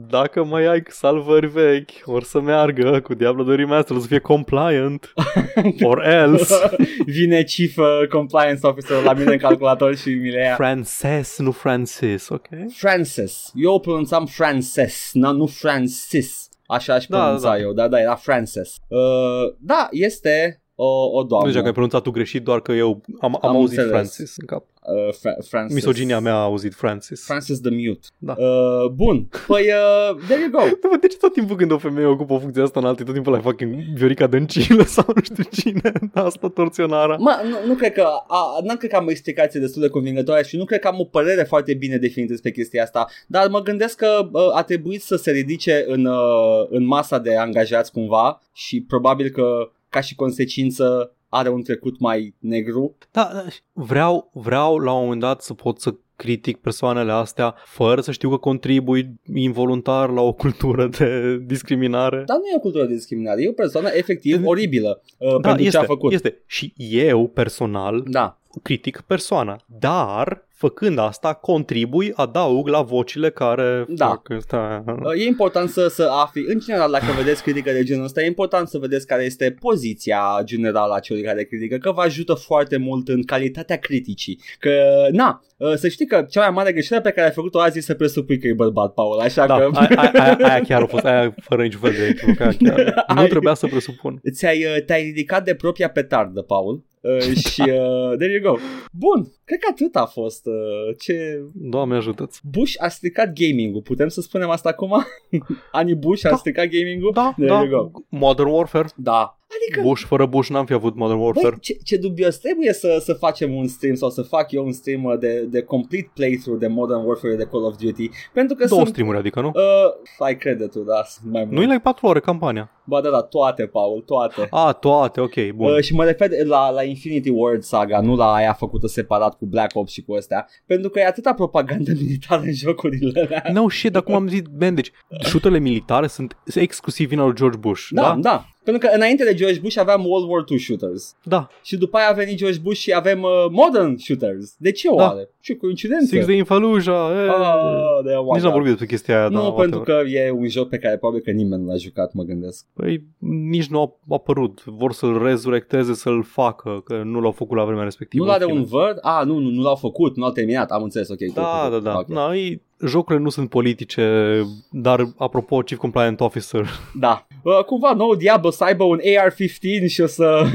Dacă mai ai salvări vechi, or să meargă cu Diablo 2 Remaster, o să fie compliant. [LAUGHS] Or else. [LAUGHS] Vine Chief uh, Compliance Officer la mine în calculator și mi le ia. Frances, nu Francis, ok? Frances. Eu o pronunțam Frances, na, nu Francis. Așa aș Da, pronunța da. eu, da, da, era Frances. Uh, da, este o, o Nu doamnă. știu dacă ai pronunțat tu greșit, doar că eu am, am, Am auzit înțeles. Francis în cap. Uh, Fra- Frances. Misoginia mea a auzit Francis. Francis the Mute. Da. Uh, bun, păi uh, there you go. Da, mă, de ce tot timpul când o femeie ocupă o funcție asta în alte, tot timpul la fucking Viorica Dăncilă [LAUGHS] sau nu știu cine, asta torționara. Mă, nu, nu cred că, a, n-am cred că am o explicație destul de convingătoare și nu cred că am o părere foarte bine definită despre chestia asta, dar mă gândesc că uh, a trebuit să se ridice în, uh, în masa de angajați cumva și probabil că ca și consecință are un trecut mai negru. Da, vreau, vreau la un moment dat să pot să critic persoanele astea fără să știu că contribui involuntar la o cultură de discriminare. Dar nu e o cultură de discriminare, e o persoană efectiv oribilă uh, Da, pentru este, ce a făcut. este. Și eu, personal, Da, critic persoana. Dar, făcând asta, contribui, adaug la vocile care Da. fac asta. Uh, E important să, să afli, în general, dacă vedeți critică de genul ăsta, e important să vedeți care este poziția generală a celui care critică, că vă ajută foarte mult în calitatea criticii. Că, na, uh, să știi că cea mai mare greșeală pe care ai făcut-o azi e să presupui că e bărbat, Paul, așa Da, că... aia, aia, aia, aia chiar a fost, aia fără niciun fel de echivoc, aia chiar. [LAUGHS] Nu Ai- trebuia să presupun. Ți-ai, uh, te-ai ridicat de propria petardă, Paul, [LAUGHS] Uh, și uh, there you go. Bun, cred că atât a fost. Uh, ce... Doamne ajută-ți. Bush a stricat gaming-ul, putem să spunem asta acum? [LAUGHS] Anii Bush a Da. stricat gaming-ul? Da, there da. you go. Modern Warfare. Da. Adică, Bush fără Bush n-am fi avut Modern Warfare. băi, ce, ce dubios, trebuie să, să facem un stream sau să fac eu un stream uh, de, de complete playthrough de Modern Warfare de Call of Duty, pentru că Două sunt... streamuri, adică, nu? Uh, ai crede tu, da, sunt mai mult. Nu e like 4 ore campania. Ba da, da, toate, Paul, toate. A, toate, ok, bun. Uh, și mă refer la, la Infinity Ward saga, nu la aia făcută separat cu Black Ops și cu astea, pentru că e atâta propagandă militară în jocurile alea. No shit, dar cum am zis, man, deci [LAUGHS] șuturile militare sunt exclusiv vina lui George Bush, Da, da? da, da. Pentru că înainte de George Bush aveam World War II shooters Da. și după aia a venit George Bush și avem uh, modern shooters. De ce oare? Ce coincidență? Six Day in Fallujah, e. Ah, de oh my Nici n-am God. vorbit despre chestia aia, Nu, dar pentru whatever. că e un joc pe care probabil că nimeni nu l-a jucat, mă gândesc. Păi nici nu a apărut. Vor să-l rezurecteze, să-l facă, că nu l-au făcut la vremea respectivă. Nu l-are în fine. un văd? Ah, nu, nu, nu l-au făcut, nu l-au terminat, am înțeles, ok. Da, cool, da, cool, da. ok. Na, ei, jocurile nu sunt politice, dar apropo, Chief Compliant Officer, [LAUGHS] Da. Uh, cumva nou Diablo să aibă un AR-15 și o să... [LAUGHS]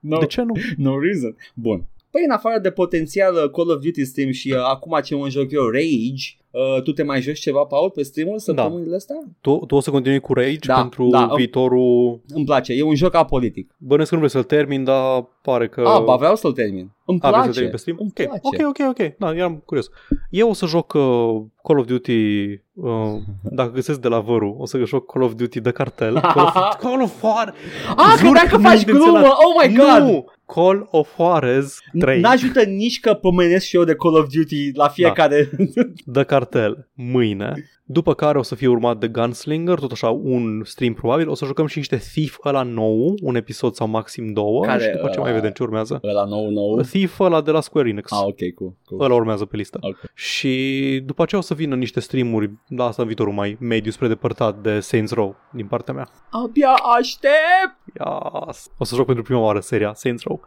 no, de ce nu? no reason. Bun. Păi în afară de potențial uh, Call of Duty stream și uh, acum ce mă joc eu, Rage, uh, tu te mai joci ceva, Paul, pe streamul săptămânile astea? Tu, tu o să continui cu Rage Da, pentru da. viitorul... Îmi place, e un joc apolitic. Bănesc că nu vrei să-l termin, dar pare că... Ah, ba, vreau să-l termin. Îmi A, vrei să place. termin pe stream? Îmi Ok, place. ok, ok, ok. Da, eram curios. Eu o să joc uh, Call of Duty, uh, [LAUGHS] dacă găsesc de la vărul, o să joc Call of Duty de cartel. Call of, [LAUGHS] Call of War... Ah, Jur credeam că nu faci intenționat. glumă! Oh my god! Nu! Call of Juarez 3 N-ajută nici că pomenesc și eu de Call of Duty la fiecare... de cartel mâine. După care o să fie urmat de Gunslinger, tot așa un stream probabil. O să jucăm și niște Thief ăla nou, un episod sau maxim două Care, și după ce uh, mai vedem ce urmează. Ăla nou, nou. Thief ăla de la Square Enix. Ah, ok, cool. cool. Ăla urmează pe listă. Ok. Și după aceea o să vină niște streamuri, la asta în viitorul mai mediu spre depărtat de Saints Row din partea mea. Abia aștept! Yes. O să joc pentru prima oară seria Saints Row.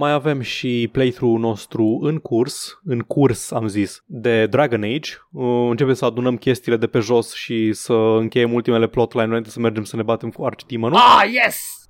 Mai avem și playthrough nostru în curs, în curs am zis, de Dragon Age. Uh, Începem să adunăm chestiile de pe jos și să încheiem ultimele plotline înainte să mergem să ne batem cu Archdemonul. Ah, yes!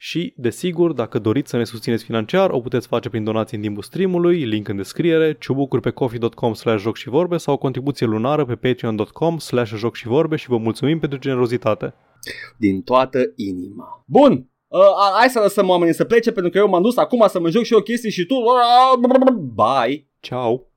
și, desigur, dacă doriți să ne susțineți financiar, o puteți face prin donații în timpul streamului, link în descriere, ciubucuri pe coffee.com slash joc și vorbe sau o contribuție lunară pe patreon.com slash joc și vorbe și vă mulțumim pentru generozitate. Din toată inima. Bun! Uh, hai să lăsăm oamenii să plece pentru că eu m-am dus acum să mă joc și eu chestii și tu... Bye! Ciao!